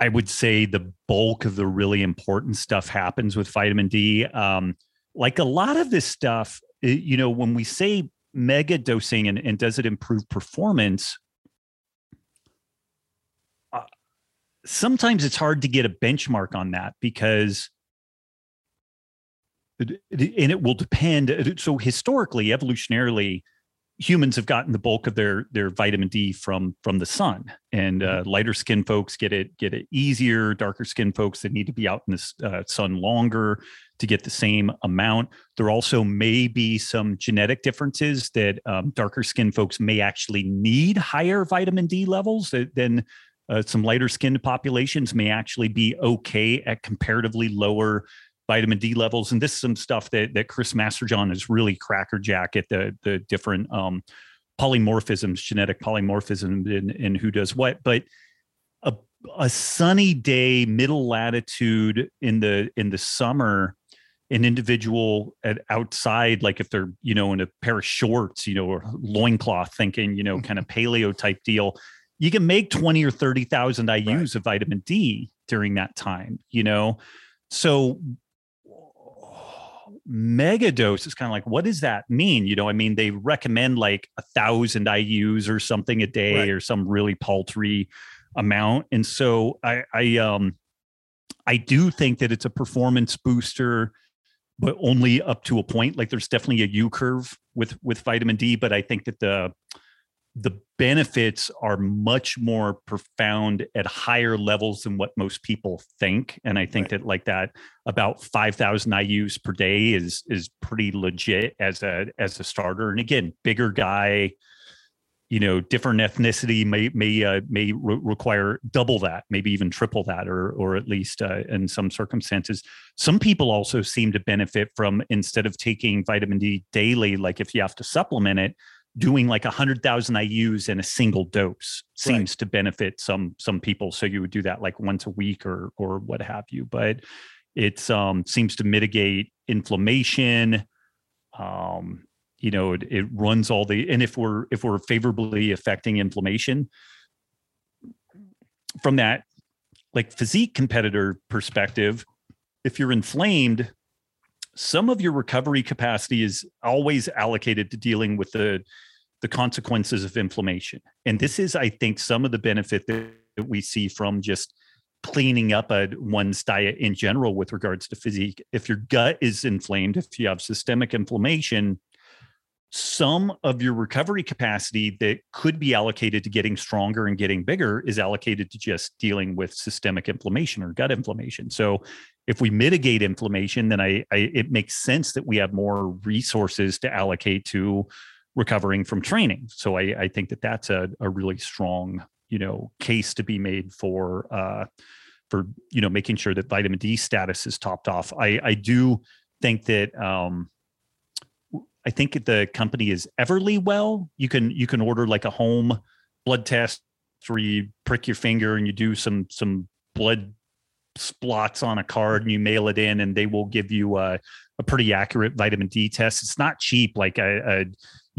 I would say the bulk of the really important stuff happens with vitamin D. Um, like a lot of this stuff, you know, when we say mega dosing and, and does it improve performance, uh, sometimes it's hard to get a benchmark on that because and it will depend. So historically evolutionarily humans have gotten the bulk of their their vitamin D from from the sun, and uh, mm-hmm. lighter skin folks get it get it easier. Darker skin folks that need to be out in the uh, sun longer to get the same amount. There also may be some genetic differences that um, darker skin folks may actually need higher vitamin D levels than. Uh, some lighter skinned populations may actually be okay at comparatively lower vitamin D levels. And this is some stuff that that Chris Masterjohn is really crackerjack at the the different um, polymorphisms, genetic polymorphism in, in who does what. But a, a sunny day, middle latitude in the in the summer, an individual at outside, like if they're, you know, in a pair of shorts, you know, or loincloth thinking, you know, mm-hmm. kind of paleo type deal, you can make 20 or 30,000 IUs right. of vitamin D during that time, you know? So mega dose is kind of like what does that mean? You know i mean they recommend like a thousand ius or something a day right. or some really paltry amount. And so i i um i do think that it's a performance booster but only up to a point. Like there's definitely a u curve with with vitamin d but i think that the the benefits are much more profound at higher levels than what most people think and i think right. that like that about 5000 ius per day is is pretty legit as a as a starter and again bigger guy you know different ethnicity may may uh, may re- require double that maybe even triple that or or at least uh, in some circumstances some people also seem to benefit from instead of taking vitamin d daily like if you have to supplement it doing like a hundred thousand IUs in a single dose seems right. to benefit some some people. So you would do that like once a week or or what have you. But it um, seems to mitigate inflammation. Um, you know, it, it runs all the and if we're if we're favorably affecting inflammation from that like physique competitor perspective, if you're inflamed, some of your recovery capacity is always allocated to dealing with the the consequences of inflammation and this is i think some of the benefit that we see from just cleaning up a one's diet in general with regards to physique. If your gut is inflamed, if you have systemic inflammation, some of your recovery capacity that could be allocated to getting stronger and getting bigger is allocated to just dealing with systemic inflammation or gut inflammation. So if we mitigate inflammation, then I, I it makes sense that we have more resources to allocate to recovering from training. So I, I think that that's a, a really strong, you know, case to be made for uh, for you know making sure that vitamin D status is topped off. I I do think that um, I think the company is Everlywell. You can you can order like a home blood test where you prick your finger and you do some some blood splots on a card and you mail it in and they will give you a, a pretty accurate vitamin D test. It's not cheap. Like a, a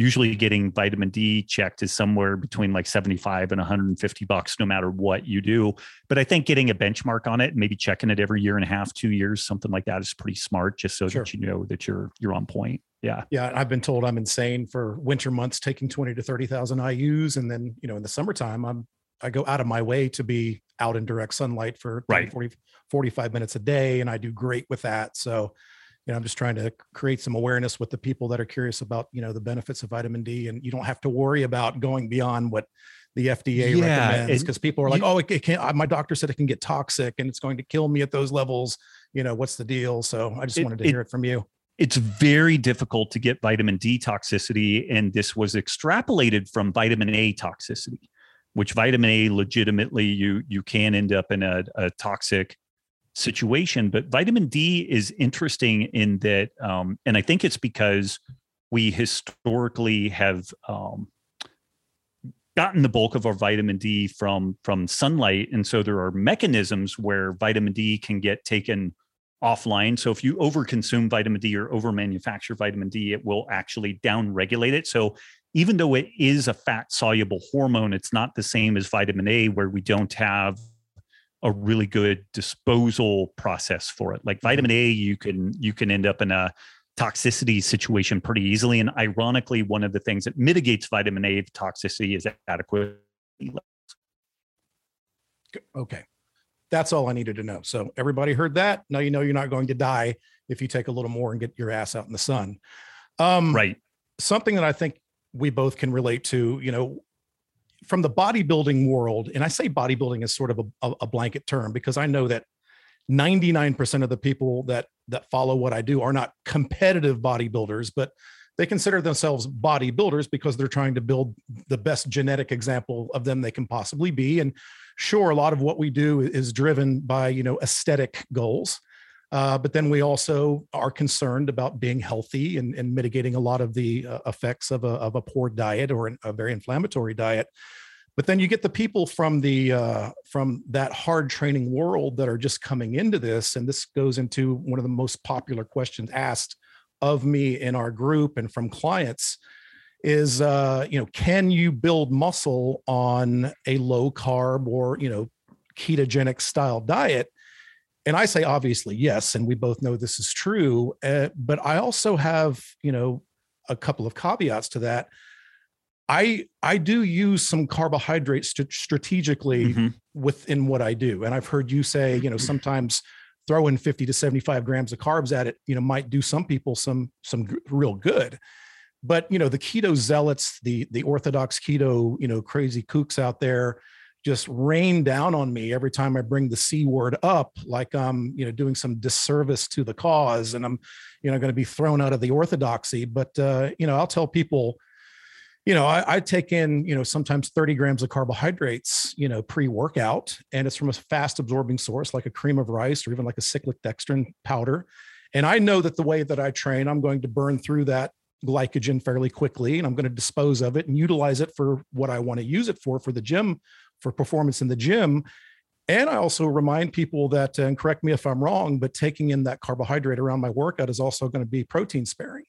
usually getting vitamin D checked is somewhere between like 75 and 150 bucks, no matter what you do. But I think getting a benchmark on it, maybe checking it every year and a half, two years, something like that is pretty smart, just so sure. that you know that you're you're on point. Yeah. Yeah. I've been told I'm insane for winter months taking 20 to 30,000 IUs. And then, you know, in the summertime, I'm I go out of my way to be out in direct sunlight for right. 40, 45 minutes a day. And I do great with that. So you know, I'm just trying to create some awareness with the people that are curious about, you know, the benefits of vitamin D. And you don't have to worry about going beyond what the FDA yeah, recommends because people are like, you, oh, it, it can't. My doctor said it can get toxic and it's going to kill me at those levels. You know, what's the deal? So I just it, wanted to hear it from you. It's very difficult to get vitamin D toxicity, and this was extrapolated from vitamin A toxicity, which vitamin A legitimately you you can end up in a, a toxic situation. But vitamin D is interesting in that, um, and I think it's because we historically have um, gotten the bulk of our vitamin D from from sunlight, and so there are mechanisms where vitamin D can get taken offline. So if you overconsume vitamin D or over manufacture vitamin D, it will actually downregulate it. So even though it is a fat soluble hormone, it's not the same as vitamin A, where we don't have a really good disposal process for it. Like mm-hmm. vitamin A, you can you can end up in a toxicity situation pretty easily. And ironically, one of the things that mitigates vitamin A toxicity is adequate. Okay. That's all I needed to know. So everybody heard that. Now you know you're not going to die if you take a little more and get your ass out in the sun. Um, right. Something that I think we both can relate to, you know, from the bodybuilding world, and I say bodybuilding is sort of a, a blanket term because I know that 99% of the people that that follow what I do are not competitive bodybuilders, but they consider themselves bodybuilders because they're trying to build the best genetic example of them they can possibly be. And sure, a lot of what we do is driven by you know aesthetic goals. Uh, but then we also are concerned about being healthy and, and mitigating a lot of the uh, effects of a, of a poor diet or an, a very inflammatory diet. But then you get the people from the uh, from that hard training world that are just coming into this, and this goes into one of the most popular questions asked of me in our group and from clients is uh, you know can you build muscle on a low carb or you know ketogenic style diet and I say obviously yes, and we both know this is true. Uh, but I also have, you know, a couple of caveats to that. I I do use some carbohydrates st- strategically mm-hmm. within what I do, and I've heard you say, you know, sometimes throwing 50 to 75 grams of carbs at it, you know, might do some people some some g- real good. But you know, the keto zealots, the the orthodox keto, you know, crazy kooks out there, just rain down on me every time I bring the C word up, like I'm, you know, doing some disservice to the cause and I'm, you know, going to be thrown out of the orthodoxy. But, uh, you know, I'll tell people, you know, I, I, take in, you know, sometimes 30 grams of carbohydrates, you know, pre workout, and it's from a fast absorbing source like a cream of rice or even like a cyclic dextrin powder. And I know that the way that I train, I'm going to burn through that glycogen fairly quickly and I'm going to dispose of it and utilize it for what I want to use it for, for the gym for performance in the gym. And I also remind people that, and correct me if I'm wrong, but taking in that carbohydrate around my workout is also going to be protein sparing,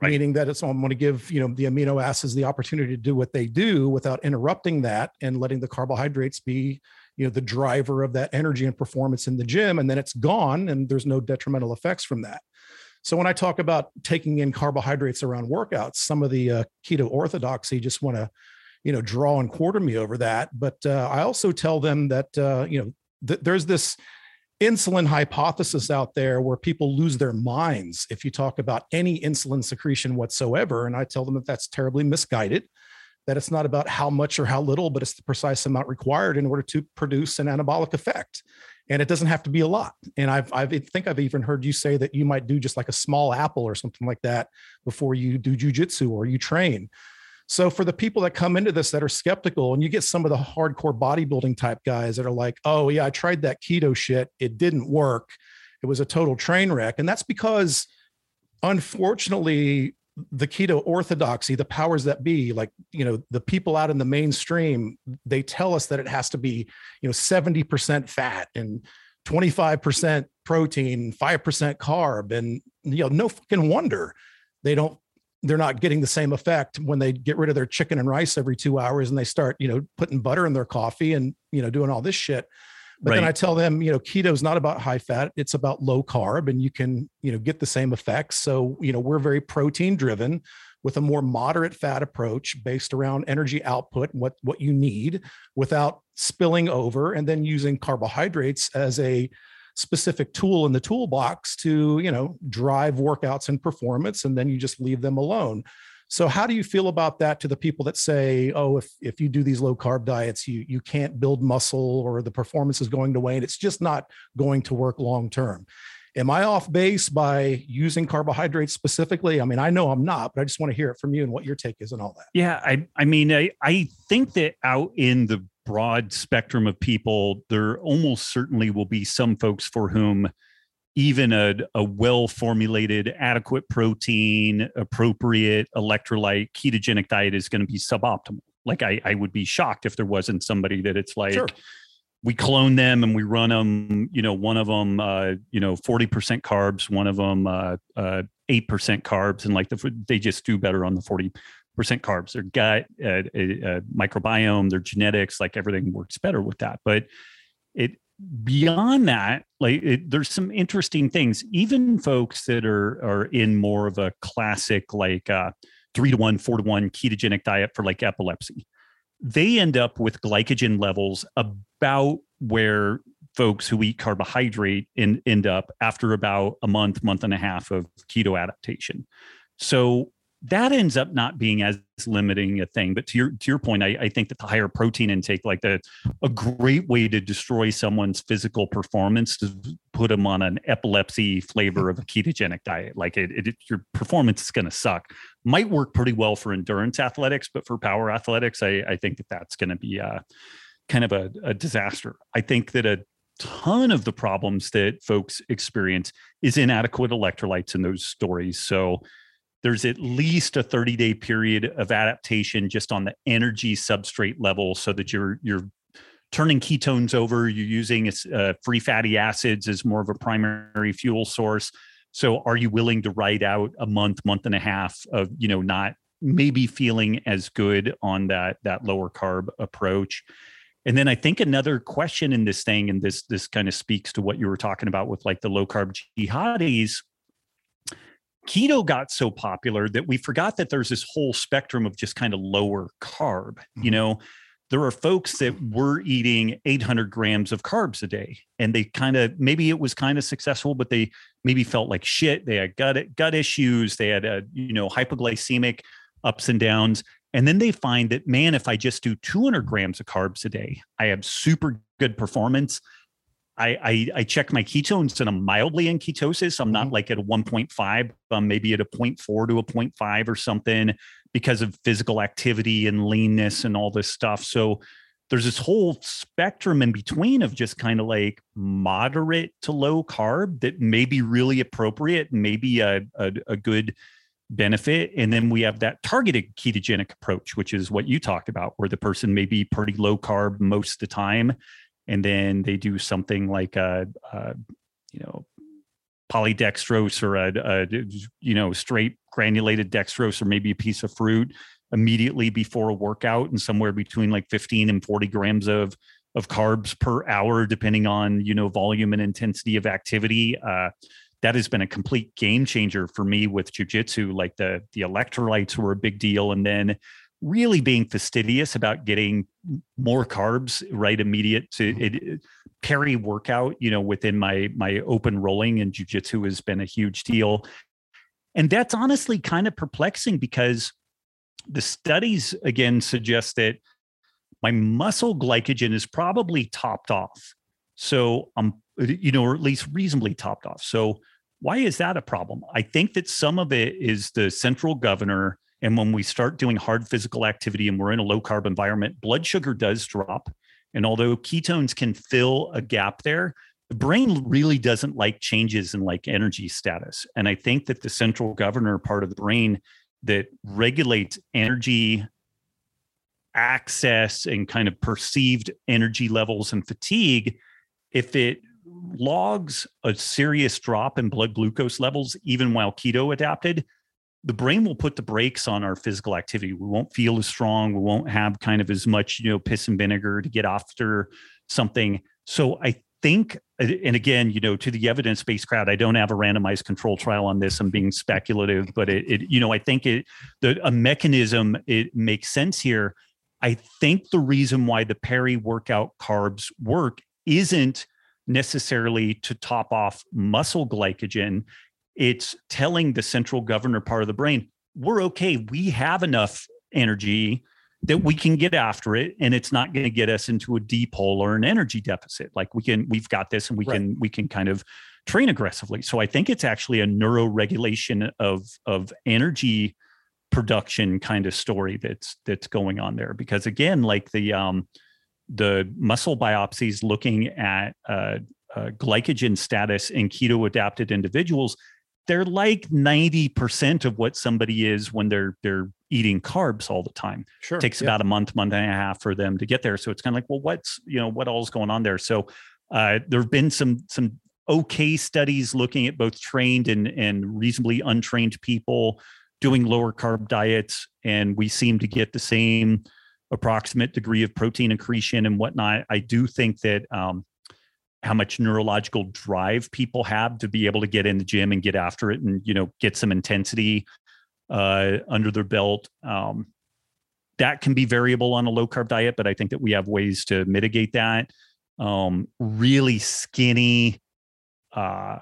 right. meaning that it's I'm going to give you know the amino acids the opportunity to do what they do without interrupting that and letting the carbohydrates be you know the driver of that energy and performance in the gym, and then it's gone, and there's no detrimental effects from that. So when I talk about taking in carbohydrates around workouts, some of the uh, keto orthodoxy just want to you know draw and quarter me over that but uh, i also tell them that uh, you know th- there's this insulin hypothesis out there where people lose their minds if you talk about any insulin secretion whatsoever. And I tell them that that's terribly misguided, that it's not about how much or how little, but it's the precise amount required in order to produce an anabolic effect. And it doesn't have to be a lot. And I've, I've I think I've even heard you say that you might do just like a small apple or something like that before you do jujitsu or you train. So for the people that come into this that are skeptical, and you get some of the hardcore bodybuilding type guys that are like, "Oh yeah, I tried that keto shit. It didn't work. It was a total train wreck." And that's because unfortunately the keto orthodoxy the powers that be like you know the people out in the mainstream they tell us that it has to be you know 70% fat and 25% protein 5% carb and you know no fucking wonder they don't they're not getting the same effect when they get rid of their chicken and rice every two hours and they start, you know, putting butter in their coffee and, you know, doing all this shit. But right. then I tell them, you know, keto is not about high fat, it's about low carb and you can, you know, get the same effects. So, you know, we're very protein driven with a more moderate fat approach based around energy output and what what you need without spilling over and then using carbohydrates as a specific tool in the toolbox to you know drive workouts and performance and then you just leave them alone. So how do you feel about that to the people that say oh if if you do these low carb diets you you can't build muscle or the performance is going to wane. It's just not going to work long term. Am i off base by using carbohydrates specifically? I mean i know i'm not but i just want to hear it from you and what your take is and all that. Yeah i i mean i i think that out in the broad spectrum of people, there almost certainly will be some folks for whom even a, a well formulated, adequate protein, appropriate electrolyte, ketogenic diet is going to be suboptimal. Like, I, I would be shocked if there wasn't somebody that it's like, sure. we clone them and we run them, you know, one of them, uh, you know, 40% carbs, one of them, uh, uh, 8% carbs, and like the, they just do better on the 40 percent carbs, their gut, uh, uh, microbiome, their genetics, like everything works better with that. But it beyond that, like it, there's some interesting things. Even folks that are are in more of a classic like uh, three to one, four to one ketogenic diet for like epilepsy, they end up with glycogen levels about where folks who eat carbohydrate in, end up after about a month, month and a half of keto adaptation. So that ends up not being as limiting a thing. But to your to your point, I, I think that the higher protein intake, like the a great way to destroy someone's physical performance, to put them on an epilepsy flavor of a ketogenic diet. Like it, it your performance is going to suck. Might work pretty well for endurance athletics, but for power athletics, I, I think that that's going to be a, kind of a, a disaster. I think that a ton of the problems that folks experience is inadequate electrolytes in those stories. So there's at least a 30 day period of adaptation just on the energy substrate level so that you're you're turning ketones over you're using uh, free fatty acids as more of a primary fuel source. So are you willing to ride out a month month and a half of you know not maybe feeling as good on that that lower carb approach? And then i think another question in this thing and this this kind of speaks to what you were talking about with like the low carb jihadis keto got so popular that we forgot that there's this whole spectrum of just kind of lower carb. Mm-hmm. You know, there are folks that were eating 800 grams of carbs a day and they kind of maybe it was kind of successful but they maybe felt like shit they had gut gut issues they had a you know hypoglycemic ups and downs and then they find that man if i just do 200 grams of carbs a day i have super good performance I, I, I check my ketones and I'm mildly in ketosis. I'm not mm-hmm. like at a 1.5, I'm maybe at a 0.4 to a 0.5 or something because of physical activity and leanness and all this stuff. So there's this whole spectrum in between of just kind of like moderate to low carb that may be really appropriate maybe a, a, a good benefit. And then we have that targeted ketogenic approach, which is what you talked about, where the person may be pretty low carb most of the time and then they do something like a, a you know polydextrose or a, a, you know straight granulated dextrose or maybe a piece of fruit immediately before a workout and somewhere between like 15 and 40 grams of of carbs per hour depending on you know volume and intensity of activity. Uh, that has been a complete game changer for me with jujitsu. Like the the electrolytes were a big deal. And then really being fastidious about getting more carbs right immediate to mm-hmm. it, peri workout, you know, within my my open rolling and jujitsu has been a huge deal. And that's honestly kind of perplexing because the studies again suggest that my muscle glycogen is probably topped off. So I'm, you know, or at least reasonably topped off. So why is that a problem? I think that some of it is the central governor. And when we start doing hard physical activity and we're in a low carb environment, blood sugar does drop. And although ketones can fill a gap there, the brain really doesn't like changes in like energy status. And I think that the central governor part of the brain that regulates energy access and kind of perceived energy levels and fatigue, if it logs a serious drop in blood glucose levels, even while keto adapted, the brain will put the brakes on our physical activity. We won't feel as strong. We won't have kind of as much, you know, piss and vinegar to get after something. So I think, and again, you know, to the evidence-based crowd, I don't have a randomized control trial on this. I'm being speculative, but it, it you know, I think it the a mechanism it makes sense here. I think the reason why the peri workout carbs work isn't necessarily to top off muscle glycogen. It's telling the central governor part of the brain, we're okay. We have enough energy that we can get after it and it's not going to get us into a depole or an energy deficit like we can we've got this and we right. can we can kind of train aggressively so i think it's actually a neuroregulation of of energy production kind of story that's that's going on there because again like the um the muscle biopsies looking at uh, uh, glycogen status in keto adapted individuals they're like 90% of what somebody is when they're they're eating carbs all the time. Sure. It takes yeah. about a month, month and a half for them to get there. So it's kind of like, well, what's, you know, what all's going on there? So uh, there have been some some okay studies looking at both trained and and reasonably untrained people doing lower carb diets, and we seem to get the same approximate degree of protein accretion and whatnot. I do think that um, how much neurological drive people have to be able to get in the gym and get after it and you know get some intensity uh, under their belt. Um, that can be variable on a low carb diet but i think that we have ways to mitigate that. Um, really skinny uh,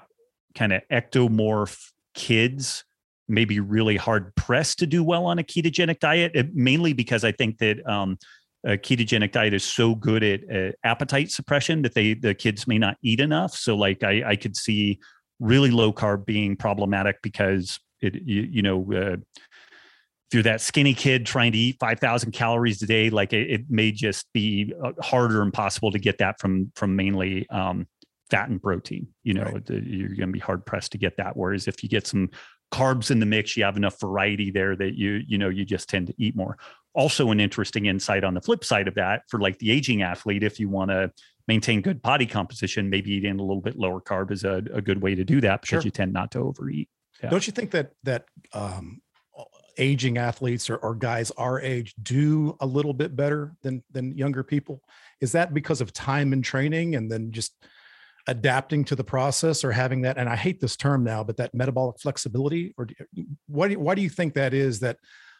kind of ectomorph kids may be really hard pressed to do well on a ketogenic diet it, mainly because i think that um, a ketogenic diet is so good at uh, appetite suppression that they the kids may not eat enough. So like I, I could see really low carb being problematic because it you, you know uh, if you're that skinny kid trying to eat 5000 calories a day like it, it may just be uh, harder and possible to get that from from mainly um, fat and protein you know right. you're going to be hard pressed to get that whereas if you get some carbs in the mix you have enough variety there that you you know you just tend to eat more also an interesting insight on the flip side of that for like the aging athlete if you want to maintain good body composition maybe eating a little bit lower carb is a, a good way to do that because sure. you tend not to overeat yeah. don't you think that that um, aging athletes or, or guys our age do a little bit better than than younger people is that because of time and training and then just adapting to the process or having that and i hate this term now but that metabolic flexibility or why do, why do you think that is that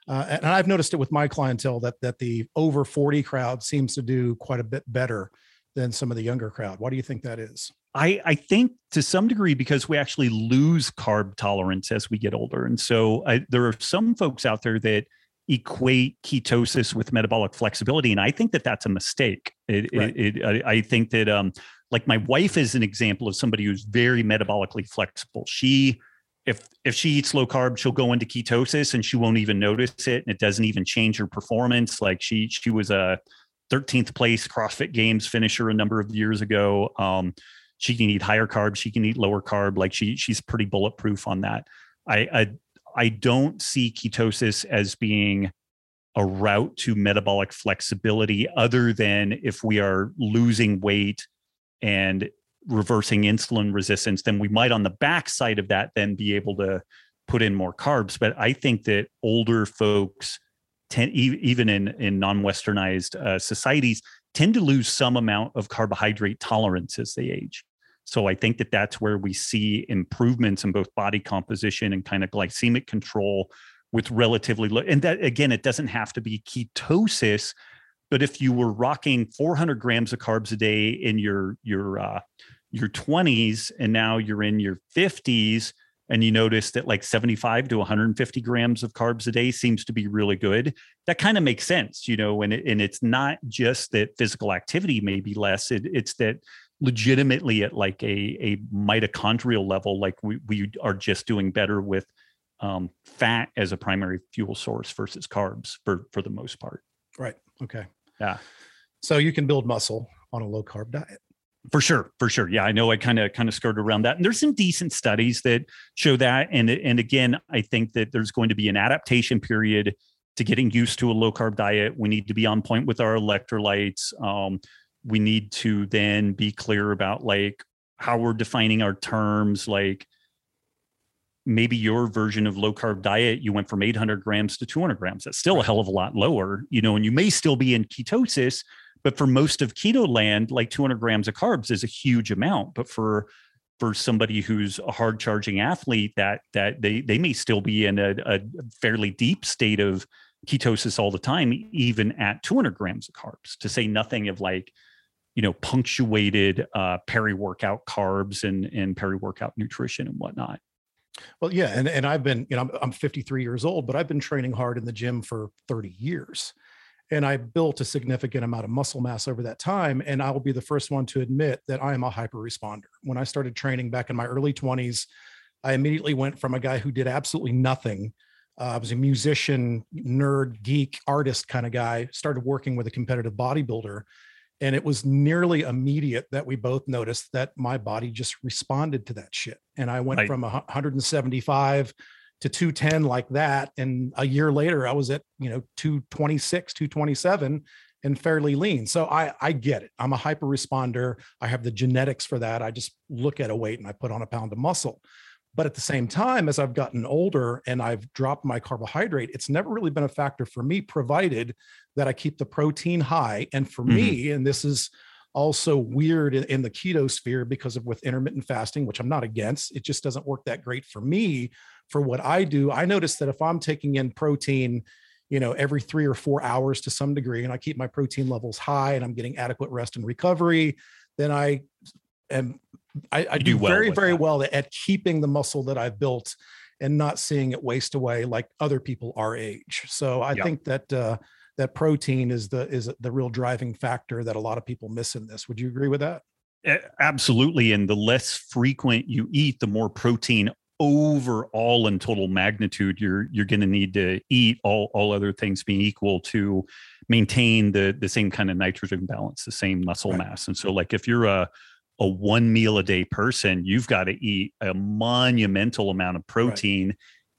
uh, and I've noticed it with my clientele that that the over 40 crowd seems to do quite a bit better than some of the younger crowd. Why do you think that is? I, I think to some degree because we actually lose carb tolerance as we get older. And so I, there are some folks out there that equate ketosis with metabolic flexibility. And I think that that's a mistake. It, right. it, it, I, I think that, um, like my wife is an example of somebody who's very metabolically flexible. She if if she eats low carb she'll go into ketosis and she won't even notice it and it doesn't even change her performance. Like she she was a 13th place crossfit games finisher a number of years ago. Um, she can eat higher carb she can eat lower carb. Like she she's pretty bulletproof on that. I i, I don't see ketosis as being a route to metabolic flexibility other than if we are losing weight and reversing insulin resistance, then we might on the backside of that then be able to put in more carbs. But I think that older folks tend, even in in non-westernized uh, societies, tend to lose some amount of carbohydrate tolerance as they age. So I think that that's where we see improvements in both body composition and kind of glycemic control with relatively low. And that again, it doesn't have to be ketosis But if you were rocking 400 grams of carbs a day in your your uh, your 20s and now you're in your 50s and you notice that like 75 to 150 grams of carbs a day seems to be really good. That kind of makes sense you know and, it, and it's not just that physical activity may be less it, it's that legitimately at like a, a mitochondrial level like we, we are just doing better with um, fat as a primary fuel source versus carbs for for the most part. Right okay. Yeah. So you can build muscle on a low carb diet for sure, for sure. Yeah, I know I kind of kind of skirted around that. And there's some decent studies that show that. And and again, I think that there's going to be an adaptation period to getting used to a low carb diet. We need to be on point with our electrolytes. Um, we need to then be clear about like how we're defining our terms, like maybe your version of low carb diet, you went from 800 grams to 200 grams. That's still a hell of a lot lower, you know, and you may still be in ketosis, but for most of keto land, like 200 grams of carbs is a huge amount. But for for somebody who's a hard charging athlete, that that they they may still be in a, a fairly deep state of ketosis all the time, even at 200 grams of carbs. To say nothing of like you know punctuated uh, peri workout carbs and and peri workout nutrition and whatnot. Well, yeah, and and I've been you know I'm, I'm 53 years old, but I've been training hard in the gym for 30 years and I built a significant amount of muscle mass over that time. And I will be the first one to admit that I am a hyper responder. When I started training back in my early 20s, I immediately went from a guy who did absolutely nothing. Uh, I was a musician, nerd, geek, artist kind of guy, started working with a competitive bodybuilder. And it was nearly immediate that we both noticed that my body just responded to that shit. And I went right. from 175 to 210 like that. And a year later, I was at, you know, 226, 227 and fairly lean. So I, I get it. I'm a hyper responder. I have the genetics for that. I just look at a weight and I put on a pound of muscle. But at the same time, as I've gotten older and I've dropped my carbohydrate, it's never really been a factor for me, provided that I keep the protein high. And for mm-hmm. me, and this is also weird in, the keto sphere because of with intermittent fasting, which I'm not against, it just doesn't work that great for me for what I do, I notice that if I'm taking in protein, you know, every three or four hours to some degree, and I keep my protein levels high and I'm getting adequate rest and recovery, then I am I, I do, do well very, very that. well at keeping the muscle that I've built and not seeing it waste away like other people our age. So I yep. think that uh, that protein is the is the real driving factor that a lot of people miss in this. Would you agree with that? Absolutely. And the less frequent you eat, the more protein overall in total magnitude you're you're going to need to eat all all other things being equal to maintain the the same kind of nitrogen balance the same muscle right. mass and so like if you're a a one meal a day person you've got to eat a monumental amount of protein right.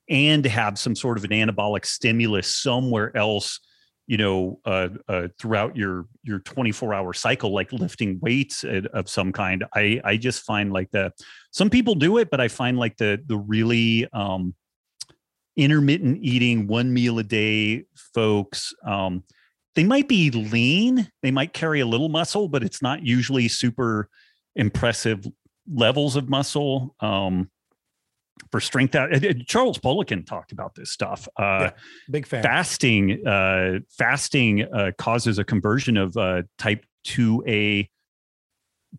and have some sort of an anabolic stimulus somewhere else you know uh, uh, throughout your your 24 hour cycle like lifting weights of some kind i i just find like the some people do it but i find like the the really um intermittent eating one meal a day folks um they might be lean they might carry a little muscle but it's not usually super impressive levels of muscle um for strength out charles poliquin talked about this stuff uh yeah, big fan fasting uh fasting uh causes a conversion of uh type 2a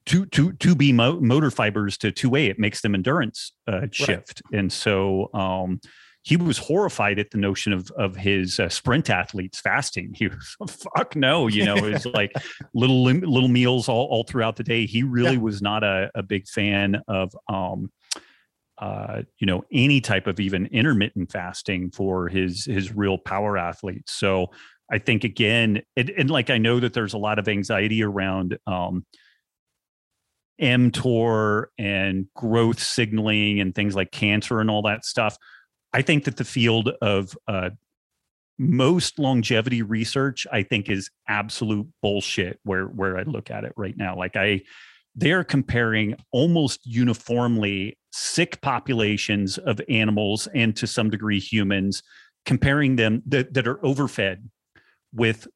two two two B mo- motor fibers to two A. It makes them endurance uh, shift, right. and so um, he was horrified at the notion of of his uh, sprint athletes fasting. He was fuck no, you know, it's like little little meals all all throughout the day. He really yeah. was not a, a big fan of um, uh, you know any type of even intermittent fasting for his his real power athletes. So i think again it, and like i know that there's a lot of anxiety around um, mtor and growth signaling and things like cancer and all that stuff. I think that the field of uh, most longevity research i think is absolute bullshit where where i look at it right now. Like i they're comparing almost uniformly sick populations of animals and to some degree humans, comparing them that, that are overfed with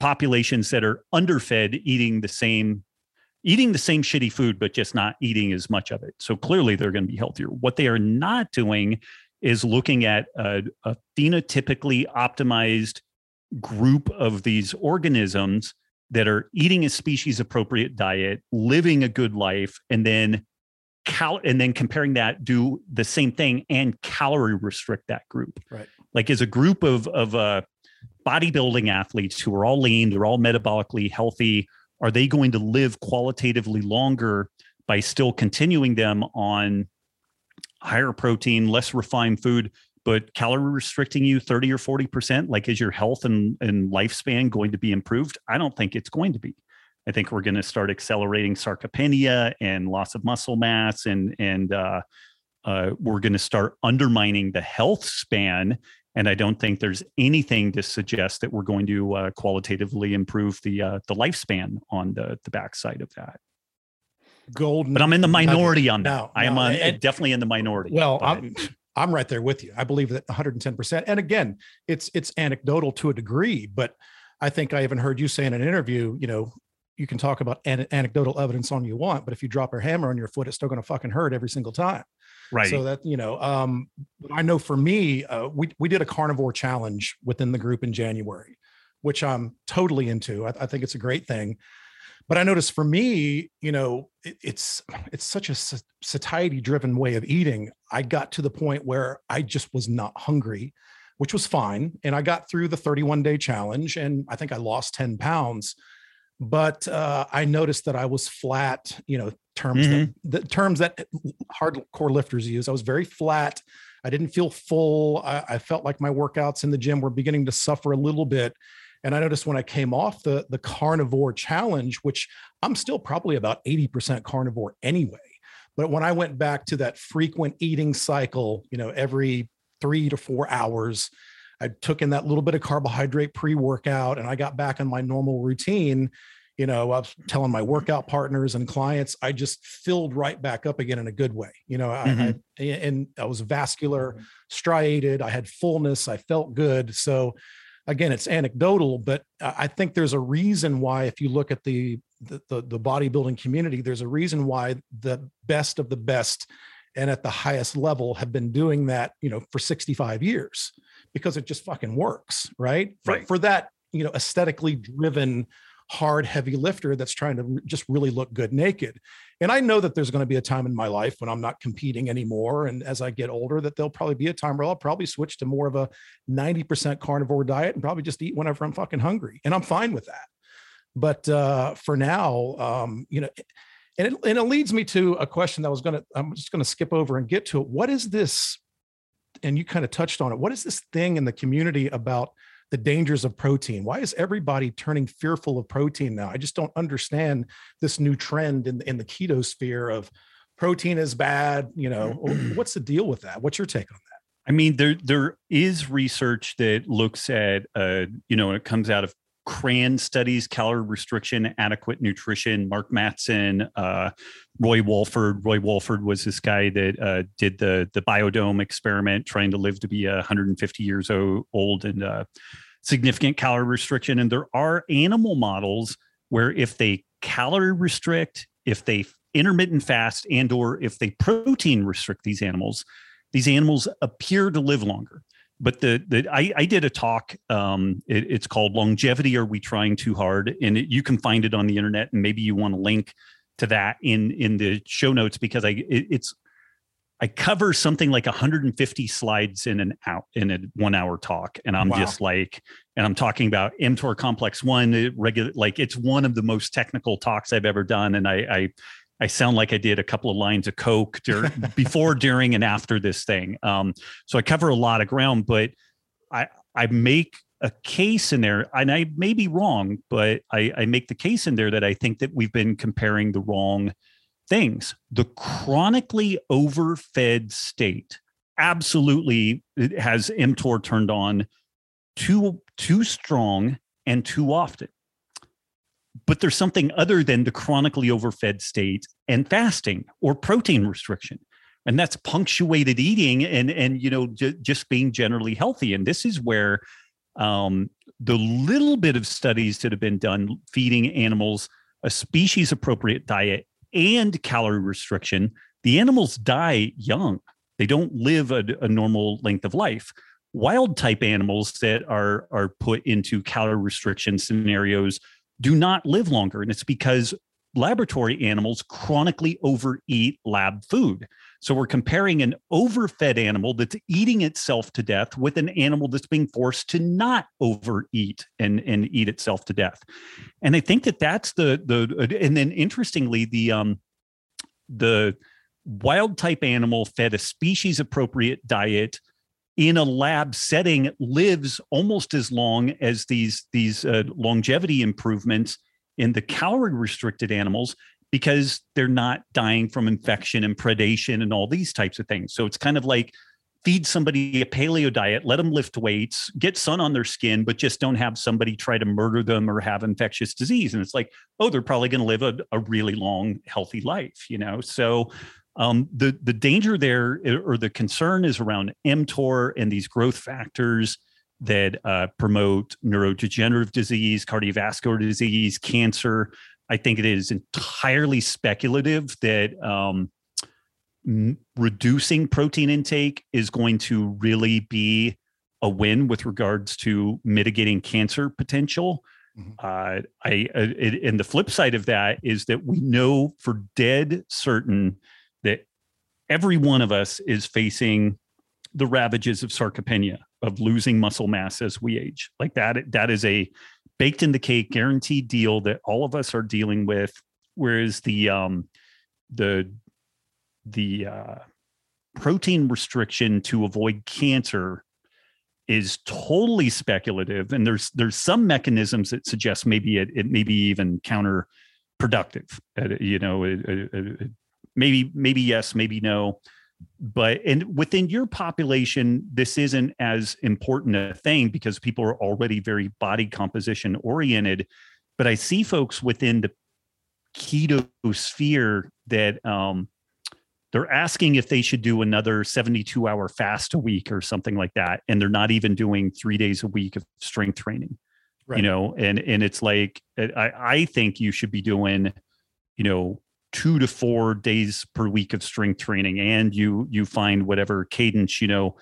populations that are underfed eating the same eating the same shitty food but just not eating as much of it. So clearly they're going to be healthier. What they are not doing is looking at a, a phenotypically optimized group of these organisms that are eating a species appropriate diet, living a good life, and then cal and then comparing that do the same thing and calorie restrict that group. Right. Like as a group of of uh, bodybuilding athletes who are all lean, they're all metabolically healthy. Are they going to live qualitatively longer by still continuing them on higher protein, less refined food, but calorie restricting you 30 or 40%? Like, is your health and, and lifespan going to be improved? I don't think it's going to be. I think we're going to start accelerating sarcopenia and loss of muscle mass, and and uh, uh, we're going to start undermining the health span. And I don't think there's anything to suggest that we're going to uh, qualitatively improve the uh, the lifespan on the the backside of that. Golden, but I'm in the minority nugget. on that. No, I am no, on, and- definitely in the minority. Well, but- I'm I'm right there with you. I believe that 110%. And again, it's it's anecdotal to a degree, but I think I even heard you say in an interview, you know, you can talk about an- anecdotal evidence on you want, but if you drop a hammer on your foot, it's still going to fucking hurt every single time. right. So that you know, um, but I know for me, uh, we we did a carnivore challenge within the group in January, which I'm totally into. I, I think it's a great thing. But I noticed for me, you know, it, it's it's such a satiety-driven way of eating. I got to the point where I just was not hungry, which was fine, and I got through the 31-day challenge, and I think I lost 10 pounds. But uh, I noticed that I was flat. You know, terms that the terms that hardcore lifters use. I was very flat. I didn't feel full. I, I felt like my workouts in the gym were beginning to suffer a little bit. And I noticed when I came off the the carnivore challenge, which I'm still probably about 80% carnivore anyway. But when I went back to that frequent eating cycle, you know, every three to four hours, I took in that little bit of carbohydrate pre-workout and I got back on my normal routine. You know, I was telling my workout partners and clients, I just filled right back up again in a good way. You know, I, I mm-hmm. and I was vascular, striated, I had fullness, I felt good. So again, it's anecdotal, but I I think there's a reason why, if you look at the the, the, the bodybuilding community, there's a reason why the best of the best and at the highest level have been doing that, you know, for 65 years because it just fucking works, right? For, Right. for that, you know, aesthetically driven, hard, heavy lifter that's trying to just really look good naked. And I know that there's going to be a time in my life when I'm not competing anymore. And as I get older, that there'll probably be a time where I'll probably switch to more of a 90% carnivore diet and probably just eat whenever I'm fucking hungry. And I'm fine with that. But uh, for now, um, you know, and it, and it leads me to a question that I was going to, I'm just going to skip over and get to it. What is this? And you kind of touched on it. What is this thing in the community about the dangers of protein? Why is everybody turning fearful of protein now? I just don't understand this new trend in, in the keto sphere of protein is bad. You know, what's the deal with that? What's your take on that? I mean, there there is research that looks at, uh, you know, it comes out of CRAN studies, calorie restriction, adequate nutrition. Mark Mattson, uh, Roy Walford. Roy Walford was this guy that uh, did the the biodome experiment, trying to live to be uh, 150 years old and uh, significant calorie restriction. And there are animal models where if they calorie restrict, if they intermittent fast, and or if they protein restrict these animals, these animals appear to live longer but the, the I, I did a talk um, it, it's called longevity are we trying too hard and it, you can find it on the internet and maybe you want to link to that in in the show notes because i it, it's i cover something like 150 slides in an out in a one hour talk and i'm Wow. just like and i'm talking about mtor complex one regular like it's one of the most technical talks i've ever done and i i I sound like I did a couple of lines of coke dur- before, during, and after this thing. Um, so I cover a lot of ground, but I I make a case in there, and I may be wrong, but I, I make the case in there that I think that we've been comparing the wrong things. The chronically overfed state absolutely has mTOR turned on too too strong and too often but there's something other than the chronically overfed state and fasting or protein restriction. And that's punctuated eating and and you know j- just being generally healthy. And this is where um, the little bit of studies that have been done feeding animals a species appropriate diet and calorie restriction the animals die young. They don't live a, a normal length of life. Wild type animals that are are put into calorie restriction scenarios do not live longer and it's because laboratory animals chronically overeat lab food so we're comparing an overfed animal that's eating itself to death with an animal that's being forced to not overeat and, and eat itself to death. And I think that that's the the and then interestingly the um the wild type animal fed a species appropriate diet in a lab setting lives almost as long as these these uh, longevity improvements in the calorie restricted animals because they're not dying from infection and predation and all these types of things. So it's kind of like feed somebody a paleo diet, let them lift weights, get sun on their skin, but just don't have somebody try to murder them or have infectious disease. And it's like, oh, they're probably going to live a, a really long, healthy life, you know? So um, the the danger there or the concern is around mTOR and these growth factors that uh, promote neurodegenerative disease, cardiovascular disease, cancer. I think it is entirely speculative that um, m- reducing protein intake is going to really be a win with regards to mitigating cancer potential. Mm-hmm. Uh, I uh, it, and the flip side of that is that we know for dead certain every one of us is facing the ravages of sarcopenia of losing muscle mass as we age. Like that that is a baked in the cake guaranteed deal that all of us are dealing with whereas the um the the uh protein restriction to avoid cancer is totally speculative and there's there's some mechanisms that suggest maybe it, it may be even counterproductive uh, you know it, it, maybe maybe yes maybe no. But and within your population this isn't as important a thing because people are already very body composition oriented. But i see folks within the keto sphere that um, they're asking if they should do another 72 hour fast a week or something like that. And they're not even doing three days a week of strength training right. you know? And and it's like i i think you should be doing you know two to four days per week of strength training and you you find whatever cadence you know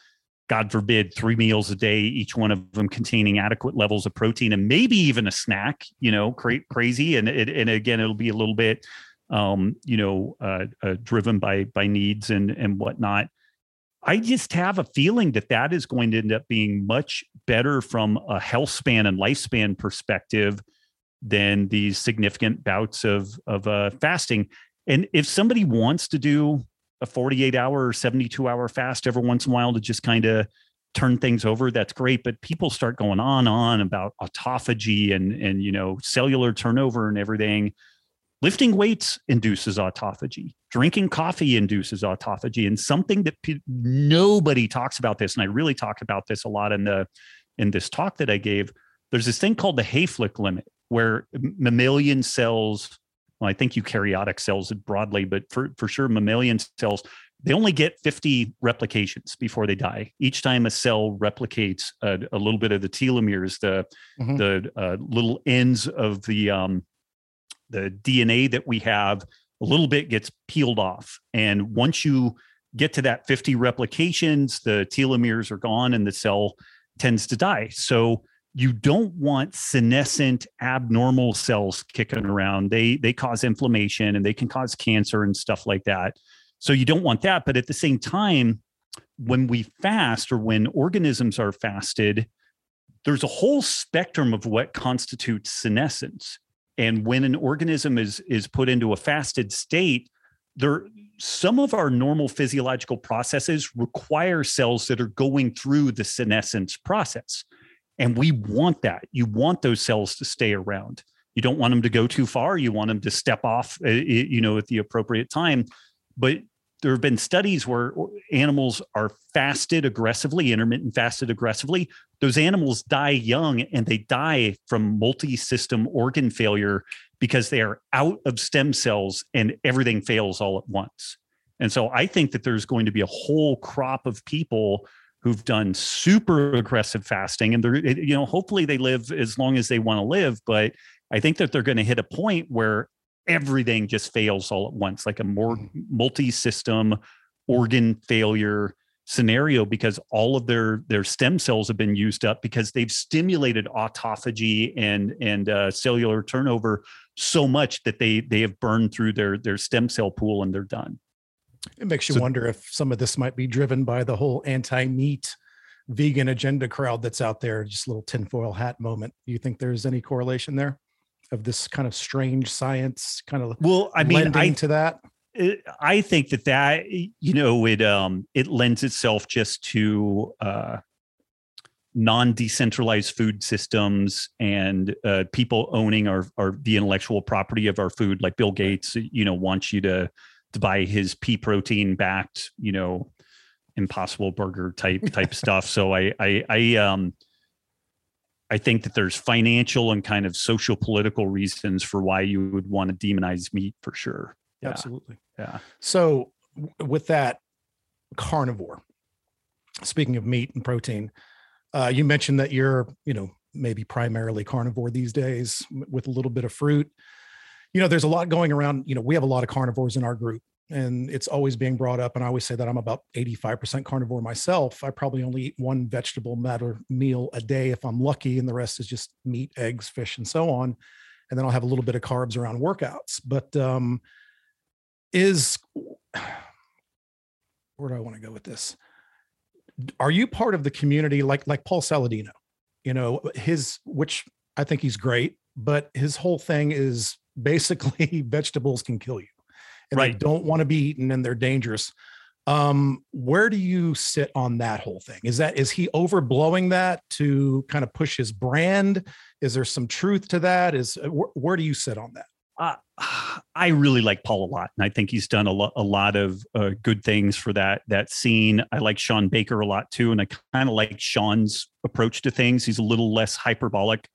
god forbid three meals a day each one of them containing adequate levels of protein and maybe even a snack you know cra- crazy. And it, and again it'll be a little bit um you know uh, uh, driven by by needs and and whatnot. I just have a feeling that that is going to end up being much better from a health span and lifespan perspective than these significant bouts of of uh, fasting. And if somebody wants to do a 48 hour or 72 hour fast every once in a while to just kind of turn things over, that's great. But people start going on on about autophagy and and you know cellular turnover and everything. Lifting weights induces autophagy. Drinking coffee induces autophagy, and something that pe- nobody talks about this, and I really talk about this a lot in the in this talk that I gave. There's this thing called the Hayflick limit, where mammalian cells, well, I think eukaryotic cells broadly, but for, for sure, mammalian cells, they only get 50 replications before they die. Each time a cell replicates a, a little bit of the telomeres, the, mm-hmm. the uh, little ends of the, um, the DNA that we have, a little bit gets peeled off. And once you get to that 50 replications, the telomeres are gone and the cell tends to die. So you don't want senescent abnormal cells kicking around. They they cause inflammation and they can cause cancer and stuff like that. So you don't want that but at the same time when we fast or when organisms are fasted there's a whole spectrum of what constitutes senescence. And when an organism is is put into a fasted state there some of our normal physiological processes require cells that are going through the senescence process and we want that. You want those cells to stay around. You don't want them to go too far. You want them to step off, uh, you know, at the appropriate time. But there have been studies where animals are fasted aggressively, intermittent fasted aggressively. Those animals die young and they die from multi system organ failure because they are out of stem cells and everything fails all at once. And so I think that there's going to be a whole crop of people who've done super aggressive fasting and they're you know hopefully they live as long as they want to live but i think that they're going to hit a point where everything just fails all at once like a more mm-hmm. multi-system organ failure scenario because all of their their stem cells have been used up because they've stimulated autophagy and and uh, cellular turnover so much that they they have burned through their their stem cell pool and they're done. It makes you so, wonder if some of this might be driven by the whole anti-meat vegan agenda crowd that's out there. Just a little tinfoil hat moment. Do you think there's any correlation there of this kind of strange science kind of well? I mean, I, to that. I think that that you know it um it lends itself just to uh non-decentralized food systems and uh, people owning our, our the intellectual property of our food like bill gates you know wants you to to buy his pea protein backed you know impossible burger type type stuff so i i i um i think that there's financial and kind of social political reasons for why you would want to demonize meat for sure yeah. absolutely yeah so with that carnivore speaking of meat and protein uh, you mentioned that you're, you know, maybe primarily carnivore these days with a little bit of fruit. You know, there's a lot going around. You know, we have a lot of carnivores in our group, and it's always being brought up. And I always say that I'm about 85% carnivore myself. I probably only eat one vegetable matter meal a day if I'm lucky, and the rest is just meat, eggs, fish, and so on. And then I'll have a little bit of carbs around workouts. But um, is where do I want to go with this? are you part of the community like like Paul Saladino? You know, his which I think he's great, but his whole thing is basically vegetables can kill you. And right. they don't want to be eaten and they're dangerous. Um, where do you sit on that whole thing? Is that is he overblowing that to kind of push his brand? Is there some truth to that? Is wh- where do you sit on that? uh, I really like Paul a lot, and I think he's done a, lo- a lot of uh, good things for that that scene. I like Sean Baker a lot too, and I kind of like Sean's approach to things. He's a little less hyperbolic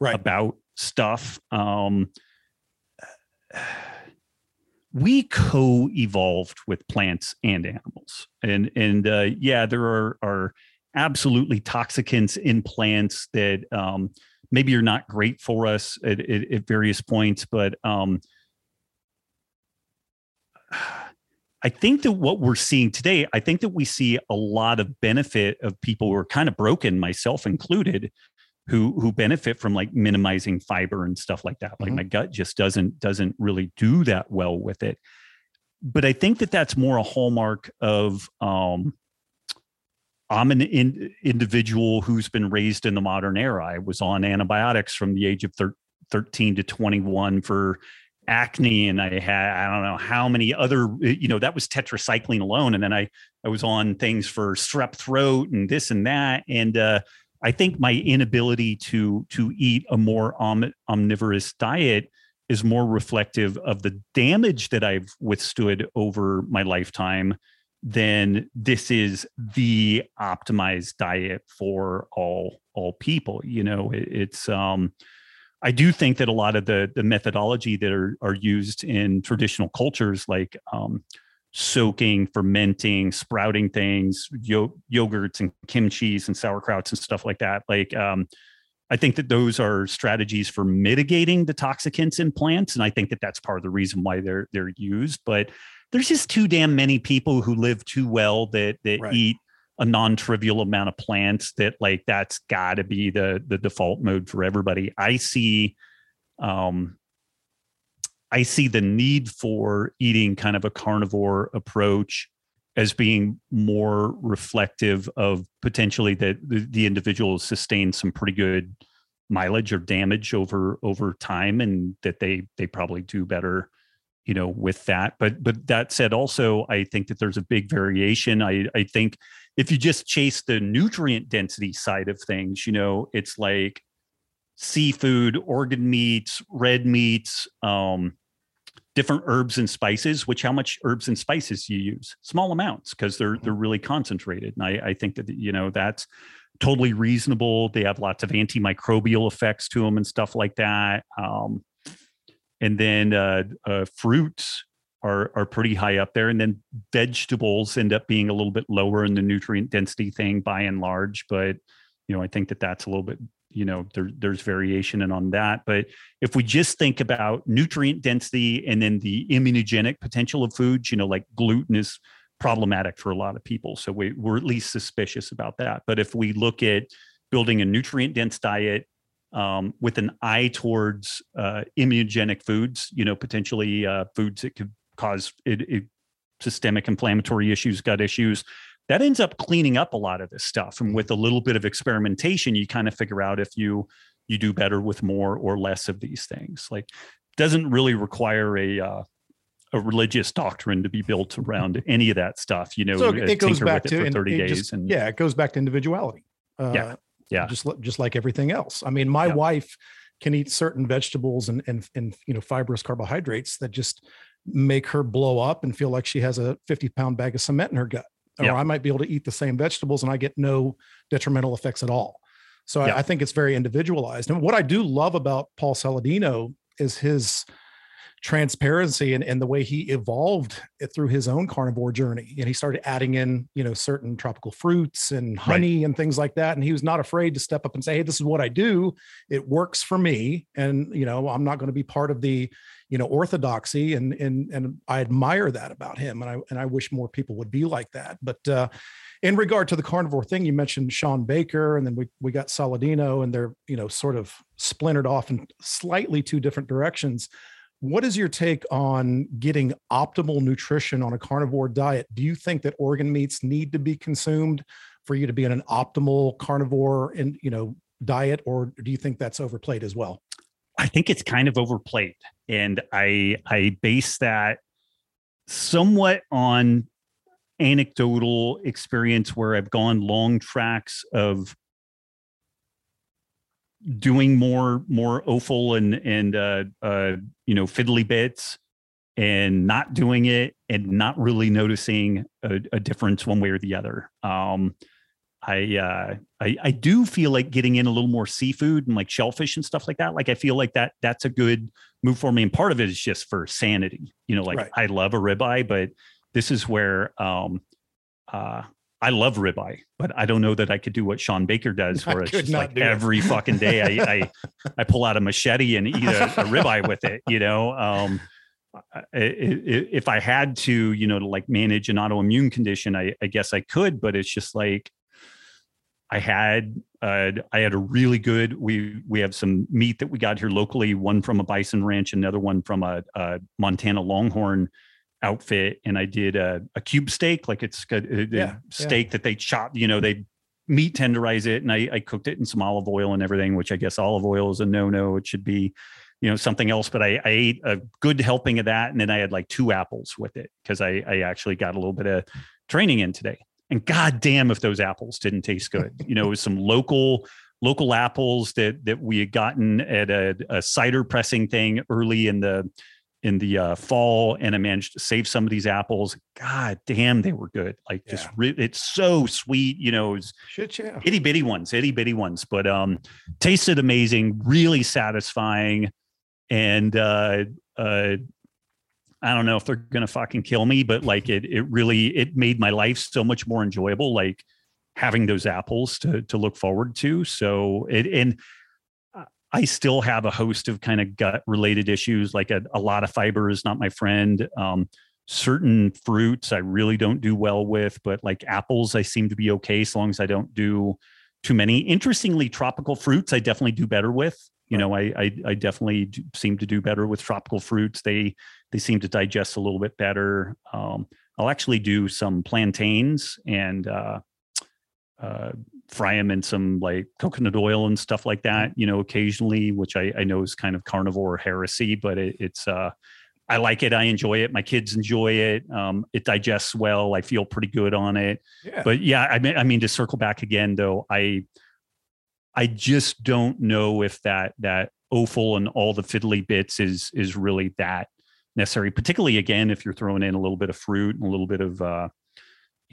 right. about stuff. Um, we co-evolved with plants and animals, and and uh, yeah, there are are absolutely toxicants in plants that um, maybe you're not great for us at, at, at various points, but um, I think that what we're seeing today, I think that we see a lot of benefit of people who are kind of broken, myself included, who who benefit from like minimizing fiber and stuff like that. Like mm-hmm. my gut just doesn't doesn't really do that well with it. But I think that that's more a hallmark of um, I'm an in, individual who's been raised in the modern era. I was on antibiotics from the age of thir- 13 to 21 for acne and I had I don't know how many other you know that was tetracycline alone and then I I was on things for strep throat and this and that and uh, I think my inability to to eat a more om- omnivorous diet is more reflective of the damage that I've withstood over my lifetime than this is the optimized diet for all all people you know? It, it's um i do think that a lot of the the methodology that are are used in traditional cultures like um soaking fermenting sprouting things yo- yogurts and kimchi's and sauerkrauts and stuff like that like um I think that those are strategies for mitigating the toxicants in plants, and I think that that's part of the reason why they're they're used. But there's just too damn many people who live too well that that right. eat a non-trivial amount of plants that like that's got to be the the default mode for everybody i see um i see the need for eating kind of a carnivore approach as being more reflective of potentially that the, individual sustained some pretty good mileage or damage over over time and that they they probably do better you know with that. But but that said also i think that there's a big variation. I i think if you just chase the nutrient density side of things you know it's like seafood organ meats red meats um different herbs and spices which how much herbs and spices you use small amounts because they're they're really concentrated and i i think that you know that's totally reasonable they have lots of antimicrobial effects to them and stuff like that um and then uh, uh, fruits are are pretty high up there, and then vegetables end up being a little bit lower in the nutrient density thing by and large. But you know, I think that that's a little bit you know there, there's variation and on that but if we just think about nutrient density and then the immunogenic potential of foods you know like gluten is problematic for a lot of people. So we, we're at least suspicious about that. But if we look at building a nutrient dense diet um, with an eye towards uh, immunogenic foods, you know, potentially uh, foods that could cause it, it, systemic inflammatory issues, gut issues, that ends up cleaning up a lot of this stuff. And with a little bit of experimentation, you kind of figure out if you you do better with more or less of these things. Like doesn't really require a uh, a religious doctrine to be built around any of that stuff. You know, so it goes back to it 30 days just, and yeah, it goes back to individuality. Uh, yeah. Yeah. Just, just like everything else. I mean, my yeah. wife can eat certain vegetables and, and, and, you know, fibrous carbohydrates that just make her blow up and feel like she has a 50 pound bag of cement in her gut. Or yeah. I might be able to eat the same vegetables and I get no detrimental effects at all. So yeah. I, I, think it's very individualized. And what I do love about Paul Saladino is his transparency and, and the way he evolved through his own carnivore journey. And he started adding in, you know, certain tropical fruits and honey right. and things like that. And he was not afraid to step up and say, Hey, this is what I do. It works for me. And, you know, I'm not going to be part of the, you know, orthodoxy. And, and, and I admire that about him. And I, and I wish more people would be like that. But, uh, in regard to the carnivore thing, you mentioned Sean Baker, and then we we got Saladino, and they're you know sort of splintered off in slightly two different directions. What is your take on getting optimal nutrition on a carnivore diet? Do you think that organ meats need to be consumed for you to be in an optimal carnivore and you know diet, or do you think that's overplayed as well? I think it's kind of overplayed, and I I base that somewhat on anecdotal experience where I've gone long tracks of doing more more offal and and uh, uh, you know fiddly bits and not doing it and not really noticing a, a difference one way or the other. Um, I, uh, I I do feel like getting in a little more seafood and like shellfish and stuff like that. Like I feel like that that's a good move for me, and part of it is just for sanity. You know, like right. I love a ribeye, but this is where um, uh, I love ribeye, but I don't know that I could do what Sean Baker does, where it's just like every it. fucking day I, I, I pull out a machete and eat a, a ribeye with it. You know, um, if I had to, you know, to like manage an autoimmune condition, I, I guess I could, but it's just like I had uh, I had a really good. We we have some meat that we got here locally. One from a bison ranch, another one from a, a Montana Longhorn outfit and I did a, a cube steak, like it's uh, a, a yeah, steak yeah. that they chop, you know, they meat tenderize it and I, I, cooked it in some olive oil and everything, which I guess olive oil is a no-no. It should be, you know, something else, but I, I ate a good helping of that. And then I had like two apples with it because I, I actually got a little bit of training in today. And God damn if those apples didn't taste good. You know, it was some local local apples that that we had gotten at a, a cider pressing thing early in the in the uh, fall and I managed to save some of these apples. God damn, they were good. Like just yeah. re- it's so sweet, you know, it's Shit, yeah. itty bitty ones, itty bitty ones, but um tasted amazing, really satisfying. And uh uh I don't know if they're gonna fucking kill me, but like it it really it made my life so much more enjoyable, like having those apples to to look forward to. So it and I still have a host of kind of gut related issues, like a, a lot of fiber is not my friend. Um, certain fruits I really don't do well with, but like apples, I seem to be okay as long as I don't do too many. Interestingly, tropical fruits I definitely do better with. You know, I, I, I definitely seem to do better with tropical fruits. They they seem to digest a little bit better. Um, I'll actually do some plantains and uh, uh, fry them in some like coconut oil and stuff like that, mm-hmm. you know, occasionally, which I, I know is kind of carnivore heresy, but it, it's, uh, I like it. I enjoy it. My kids enjoy it. Um, it digests well. I feel pretty good on it. Yeah. But yeah, I mean, I mean, to circle back again, though, I, I just don't know if that that offal and all the fiddly bits is is really that necessary. Particularly again, if you're throwing in a little bit of fruit and a little bit of uh,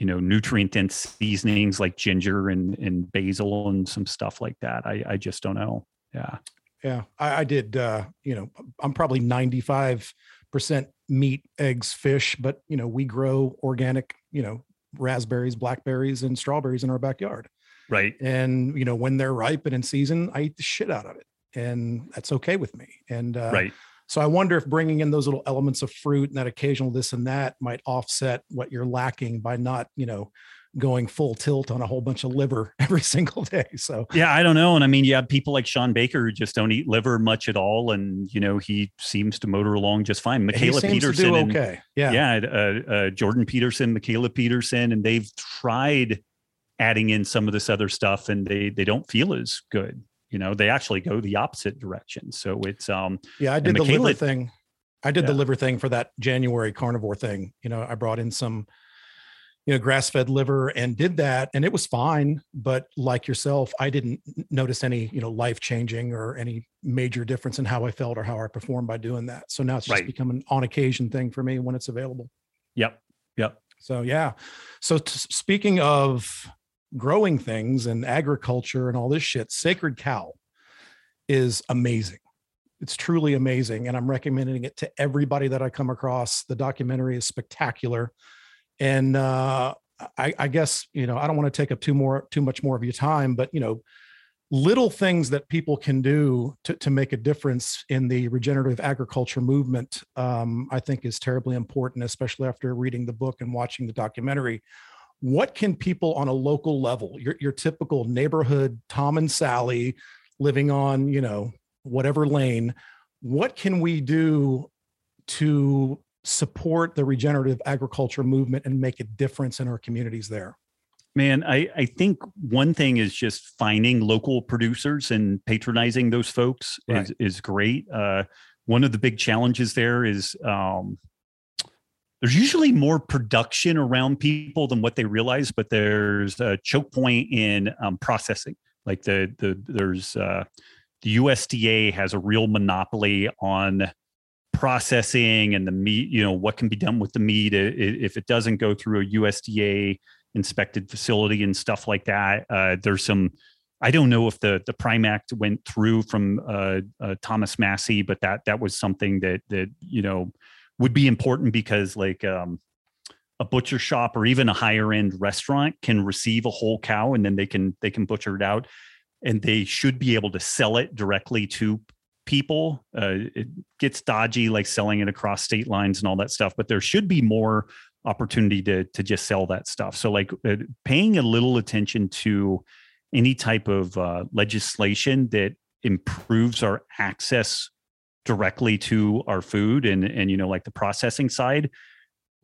you know nutrient dense seasonings like ginger and and basil and some stuff like that. I i just don't know. Yeah. Yeah. I, I did uh you know i'm probably 95 percent meat eggs fish but you know we grow organic you know raspberries blackberries and strawberries in our backyard. Right. And you know when they're ripe and in season i eat the shit out of it and that's okay with me. And uh right So I wonder if bringing in those little elements of fruit and that occasional this and that might offset what you're lacking by not, you know, going full tilt on a whole bunch of liver every single day. So yeah, I don't know. And I mean, you have people like Sean Baker who just don't eat liver much at all, and you know he seems to motor along just fine. Mikhaila Peterson, and, okay, yeah, yeah, uh, uh, Jordan Peterson, Mikhaila Peterson, and they've tried adding in some of this other stuff, and they they don't feel as good. You know, they actually go the opposite direction. So it's um yeah, I did the liver thing. I did yeah. the liver thing for that January carnivore thing. You know, I brought in some you know grass-fed liver and did that and it was fine but like yourself i didn't notice any you know life changing or any major difference in how i felt or how i performed by doing that so now it's just right. become an on occasion thing for me when it's available yep yep so yeah so t- speaking of growing things and agriculture and all this shit sacred cow is amazing. It's truly amazing and i'm recommending it to everybody that i come across. The documentary is spectacular and uh, I, I guess you know I don't want to take up too more too much more of your time, but you know little things that people can do to, to make a difference in the regenerative agriculture movement um, i think is terribly important especially after reading the book and watching the documentary what can people on a local level your, your typical neighborhood tom and sally living on you know whatever lane what can we do to support the regenerative agriculture movement and make a difference in our communities there? Man, I, I think one thing is just finding local producers and patronizing those folks right. is, is great. Uh, one of the big challenges there is um, there's usually more production around people than what they realize, but there's a choke point in um, processing. Like the the there's uh, the USDA has a real monopoly on processing and the meat, you know, what can be done with the meat if it doesn't go through a USDA inspected facility and stuff like that. Uh, there's some, I don't know if the the Prime Act went through from uh, uh, Thomas Massie, but that that was something that that you know would be important because like um, a butcher shop or even a higher end restaurant can receive a whole cow and then they can they can butcher it out and they should be able to sell it directly to people. Uh, it gets dodgy, like selling it across state lines and all that stuff. But there should be more opportunity to to just sell that stuff. So, like uh, paying a little attention to any type of uh, legislation that improves our access directly to our food and and you know like the processing side.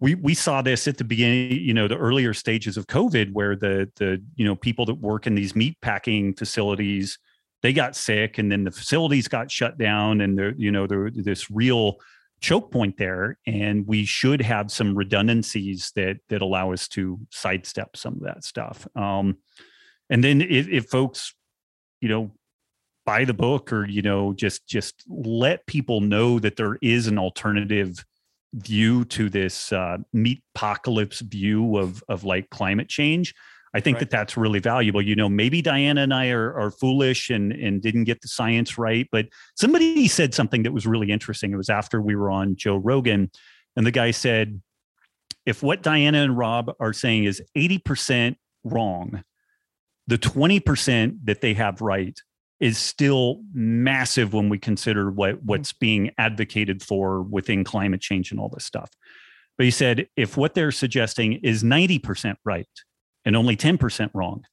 We we saw this at the beginning you know the earlier stages of covid where the the you know people that work in these meat packing facilities they got sick and then the facilities got shut down and there you know there this real choke point there. And we should have some redundancies that that allow us to sidestep some of that stuff. Um, and then if, if folks you know buy the book or you know just just let people know that there is an alternative view to this uh, meat apocalypse view of of like climate change I think right. that that's really valuable. You know, maybe Diana and I are, are foolish and, and didn't get the science right, but somebody said something that was really interesting. It was after we were on Joe Rogan, and the guy said, if what Diana and Robb are saying is 80% wrong, the 20% that they have right is still massive when we consider what mm-hmm. what's being advocated for within climate change and all this stuff. But he said if what they're suggesting is 90% right, and only 10% wrong,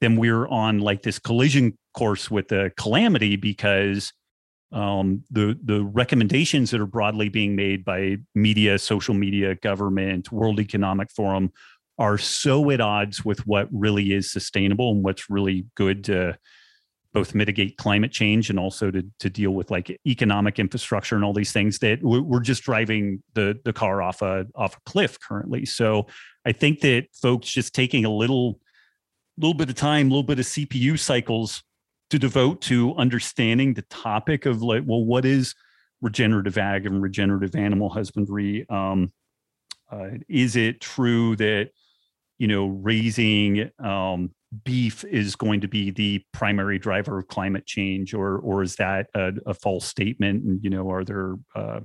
then we're on like this collision course with the calamity because um, the the recommendations that are broadly being made by media, social media, government, World Economic Forum are so at odds with what really is sustainable and what's really good to both mitigate climate change and also to to deal with like economic infrastructure and all these things that we're just driving the the car off a off a cliff currently. So I think that folks just taking a little little bit of time, a little bit of CPU cycles to devote to understanding the topic of like, well, what is regenerative ag and regenerative animal husbandry? Um, uh, is it true that you know raising um, beef is going to be the primary driver of climate change, or or is that a, a false statement? And you know, are there uh,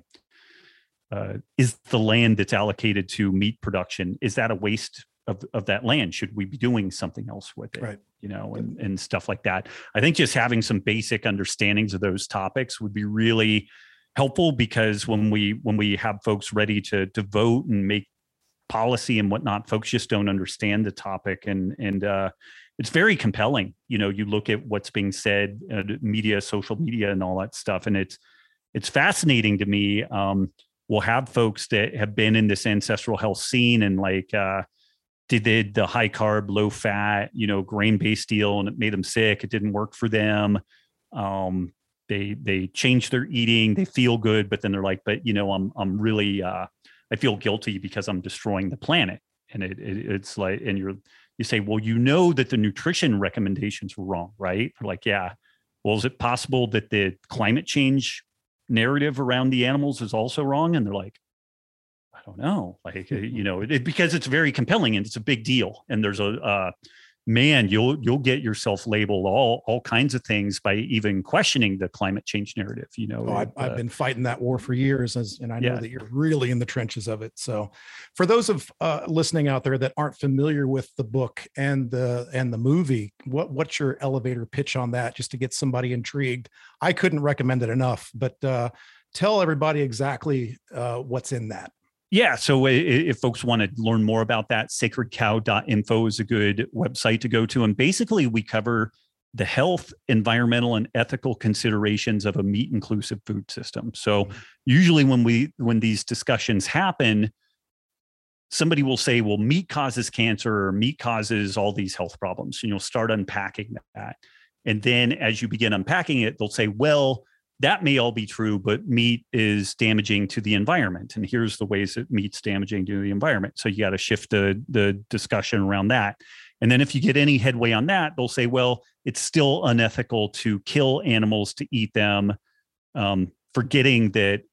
uh, is the land that's allocated to meat production is that a waste of, of that land? Should we be doing something else with it? Right. You know and, and stuff like that. I think just having some basic understandings of those topics would be really helpful because when we when we have folks ready to to vote and make policy and whatnot, folks just don't understand the topic and and uh, it's very compelling. You know, you look at what's being said, uh, media, social media, and all that stuff, and it's it's fascinating to me. Um, we'll have folks that have been in this ancestral health scene and like uh, did the, the high carb, low fat, you know, grain based deal, and it made them sick. It didn't work for them. Um, they they change their eating. They feel good, but then they're like, but you know, I'm I'm really uh, I feel guilty because I'm destroying the planet. And it, it it's like, and you're you say, well, you know that the nutrition recommendations were wrong, right? They're like, yeah. Well, is it possible that the climate change narrative around the animals is also wrong? And they're like, I don't know, like you know, it, because it's very compelling and it's a big deal. And there's a uh, man, you'll you'll get yourself labeled all all kinds of things by even questioning the climate change narrative. You know, oh, I've, uh, I've, been fighting that war for years, as, and I know yeah. that you're really in the trenches of it. So, for those of uh, listening out there that aren't familiar with the book and the and the movie, what what's your elevator pitch on that, just to get somebody intrigued? I couldn't recommend it enough, but uh, tell everybody exactly uh, what's in that. Yeah. So if folks want to learn more about that, sacredcow.info is a good website to go to. And basically, we cover the health, environmental, and ethical considerations of a meat inclusive food system. So mm-hmm. usually when we when these discussions happen, somebody will say, well, meat causes cancer or meat causes all these health problems. And you'll start unpacking that. And then as you begin unpacking it, they'll say, well, that may all be true, but meat is damaging to the environment. And here's the ways that meat's damaging to the environment. So you got to shift the, the discussion around that. And then if you get any headway on that, they'll say, well, it's still unethical to kill animals to eat them, um, forgetting that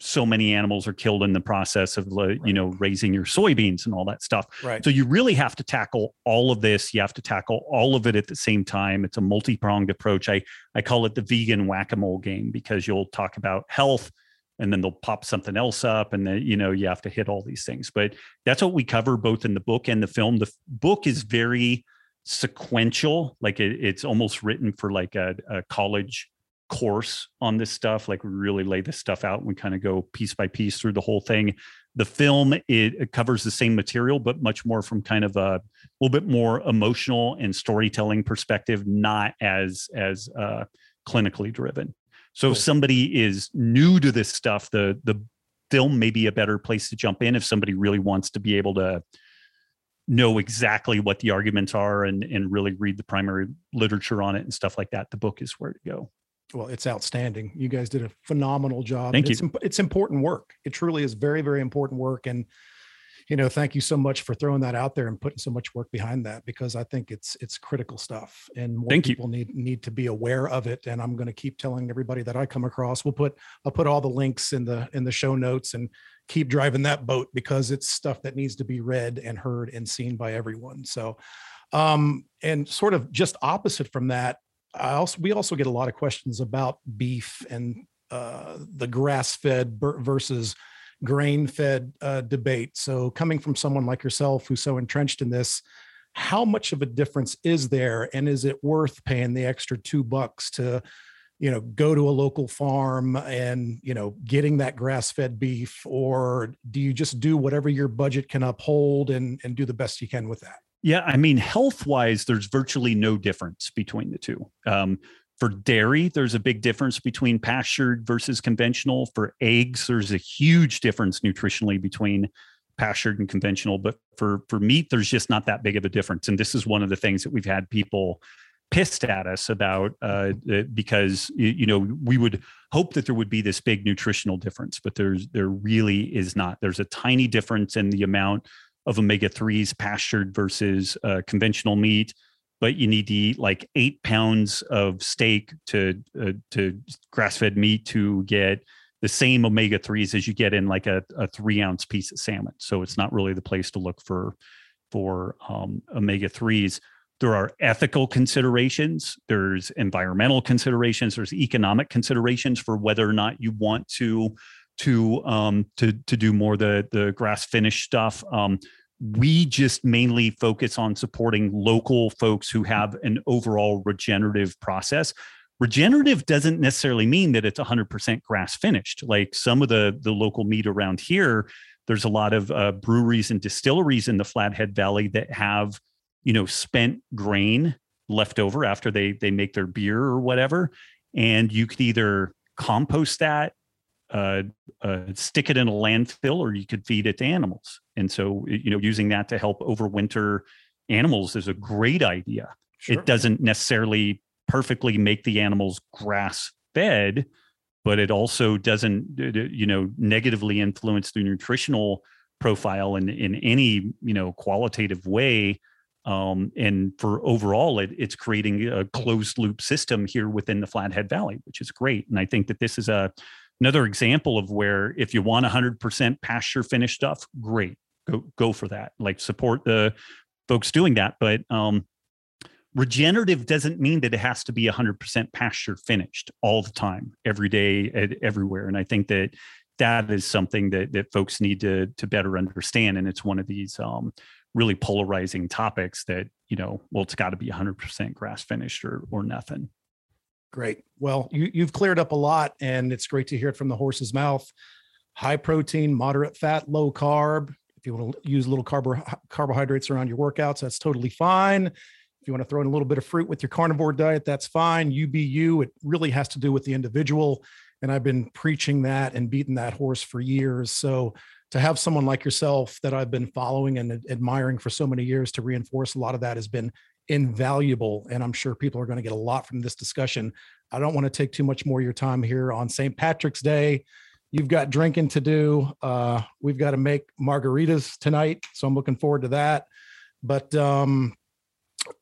so many animals are killed in the process of you know raising your soybeans and all that stuff. Right. So you really have to tackle all of this. You have to tackle all of it at the same time. It's a multi-pronged approach. I i call it the vegan whack-a-mole game because you'll talk about health and then they'll pop something else up and then you know you have to hit all these things. But that's what we cover both in the book and the film. The book is very sequential. Like it, it's almost written for like a, a college course on this stuff like we really lay this stuff out and we kind of go piece by piece through the whole thing. The film it, it, covers the same material but much more from kind of a little bit more emotional and storytelling perspective not as as uh, clinically driven. So cool. if somebody is new to this stuff the the film may be a better place to jump in if somebody really wants to be able to know exactly what the arguments are and and really read the primary literature on it and stuff like that. The book is where to go well, it's outstanding. You guys did a phenomenal job. Thank it's, you. It's important work. It truly is very, very important work. And, you know, thank you so much for throwing that out there and putting so much work behind that because I think it's it's critical stuff and more thank people you. need need to be aware of it. And I'm going to keep telling everybody that I come across. We'll put I'll put all the links in the in the show notes and keep driving that boat because it's stuff that needs to be read and heard and seen by everyone. So um and sort of just opposite from that I also we also get a lot of questions about beef and uh, the grass-fed versus grain-fed uh, debate. So, coming from someone like yourself who's so entrenched in this, how much of a difference is there, and is it worth paying the extra two bucks to, you know, go to a local farm and you know getting that grass-fed beef, or do you just do whatever your budget can uphold and and do the best you can with that? Yeah, I mean, health wise, there's virtually no difference between the two. Um, for dairy, there's a big difference between pastured versus conventional. For eggs, there's a huge difference nutritionally between pastured and conventional. But for for meat, there's just not that big of a difference. And this is one of the things that we've had people pissed at us about uh, because you know we would hope that there would be this big nutritional difference, but there's there really is not. There's a tiny difference in the amount of omega 3s pastured versus uh, conventional meat but you need to eat like eight pounds of steak to uh, to grass fed meat to get the same omega 3s as you get in like a, a three ounce piece of salmon. So it's not really the place to look for for um, omega 3s there are ethical considerations. There's environmental considerations. There's economic considerations for whether or not you want to to um, to to do more the the grass finished stuff. Um, we just mainly focus on supporting local folks who have an overall regenerative process. regenerative doesn't necessarily mean that it's 100% grass finished. Like some of the the local meat around here there's a lot of uh, breweries and distilleries in the flathead valley that have you know spent grain left over after they they make their beer or whatever. And you could either compost that uh, uh, stick it in a landfill or you could feed it to animals and so you know using that to help overwinter animals is a great idea. Sure. it doesn't necessarily perfectly make the animals grass fed but it also doesn't you know negatively influence the nutritional profile in in any you know qualitative way. Um, and for overall it, it's creating a closed loop system here within the flathead valley which is great. And i think that this is a another example of where if you want 100% pasture finished stuff great go go for that like support the folks doing that. But um, regenerative doesn't mean that it has to be 100% pasture finished all the time every day everywhere. And i think that that is something that that folks need to to better understand. And it's one of these um, really polarizing topics that you know well it's got to be 100% grass finished or or nothing. Great. Well you, you've cleared up a lot and it's great to hear it from the horse's mouth. High protein moderate fat low carb if you want to use little carb- carbohydrates around your workouts that's totally fine if you want to throw in a little bit of fruit with your carnivore diet, that's fine. UBU, it really has to do with the individual. And I've been preaching that and beating that horse for years. So to have someone like yourself that I've been following and admiring for so many years to reinforce a lot of that has been invaluable. And I'm sure people are going to get a lot from this discussion. I don't want to take too much more of your time here on St. Patrick's Day. You've got drinking to do. Uh, we've got to make margaritas tonight. So I'm looking forward to that. But um,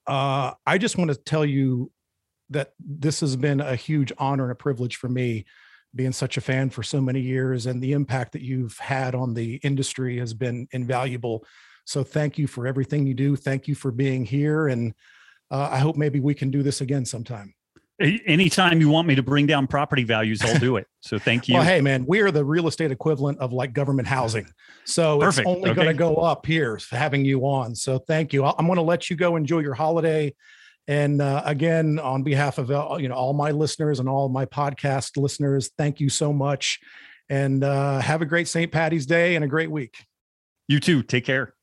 uh, I just want to tell you that this has been a huge honor and a privilege for me being such a fan for so many years and the impact that you've had on the industry has been invaluable so thank you for everything you do thank you for being here and uh, i hope maybe we can do this again sometime anytime you want me to bring down property values i'll do it. So thank you. Well hey man we are the real estate equivalent of like government housing. So Perfect. it's only okay. going to go up here having you on. So thank you. I'm going to let you go enjoy your holiday. And uh, again on behalf of uh, you know all my listeners and all my podcast listeners thank you so much. And uh, have a great st patty's day and a great week. You too. Take care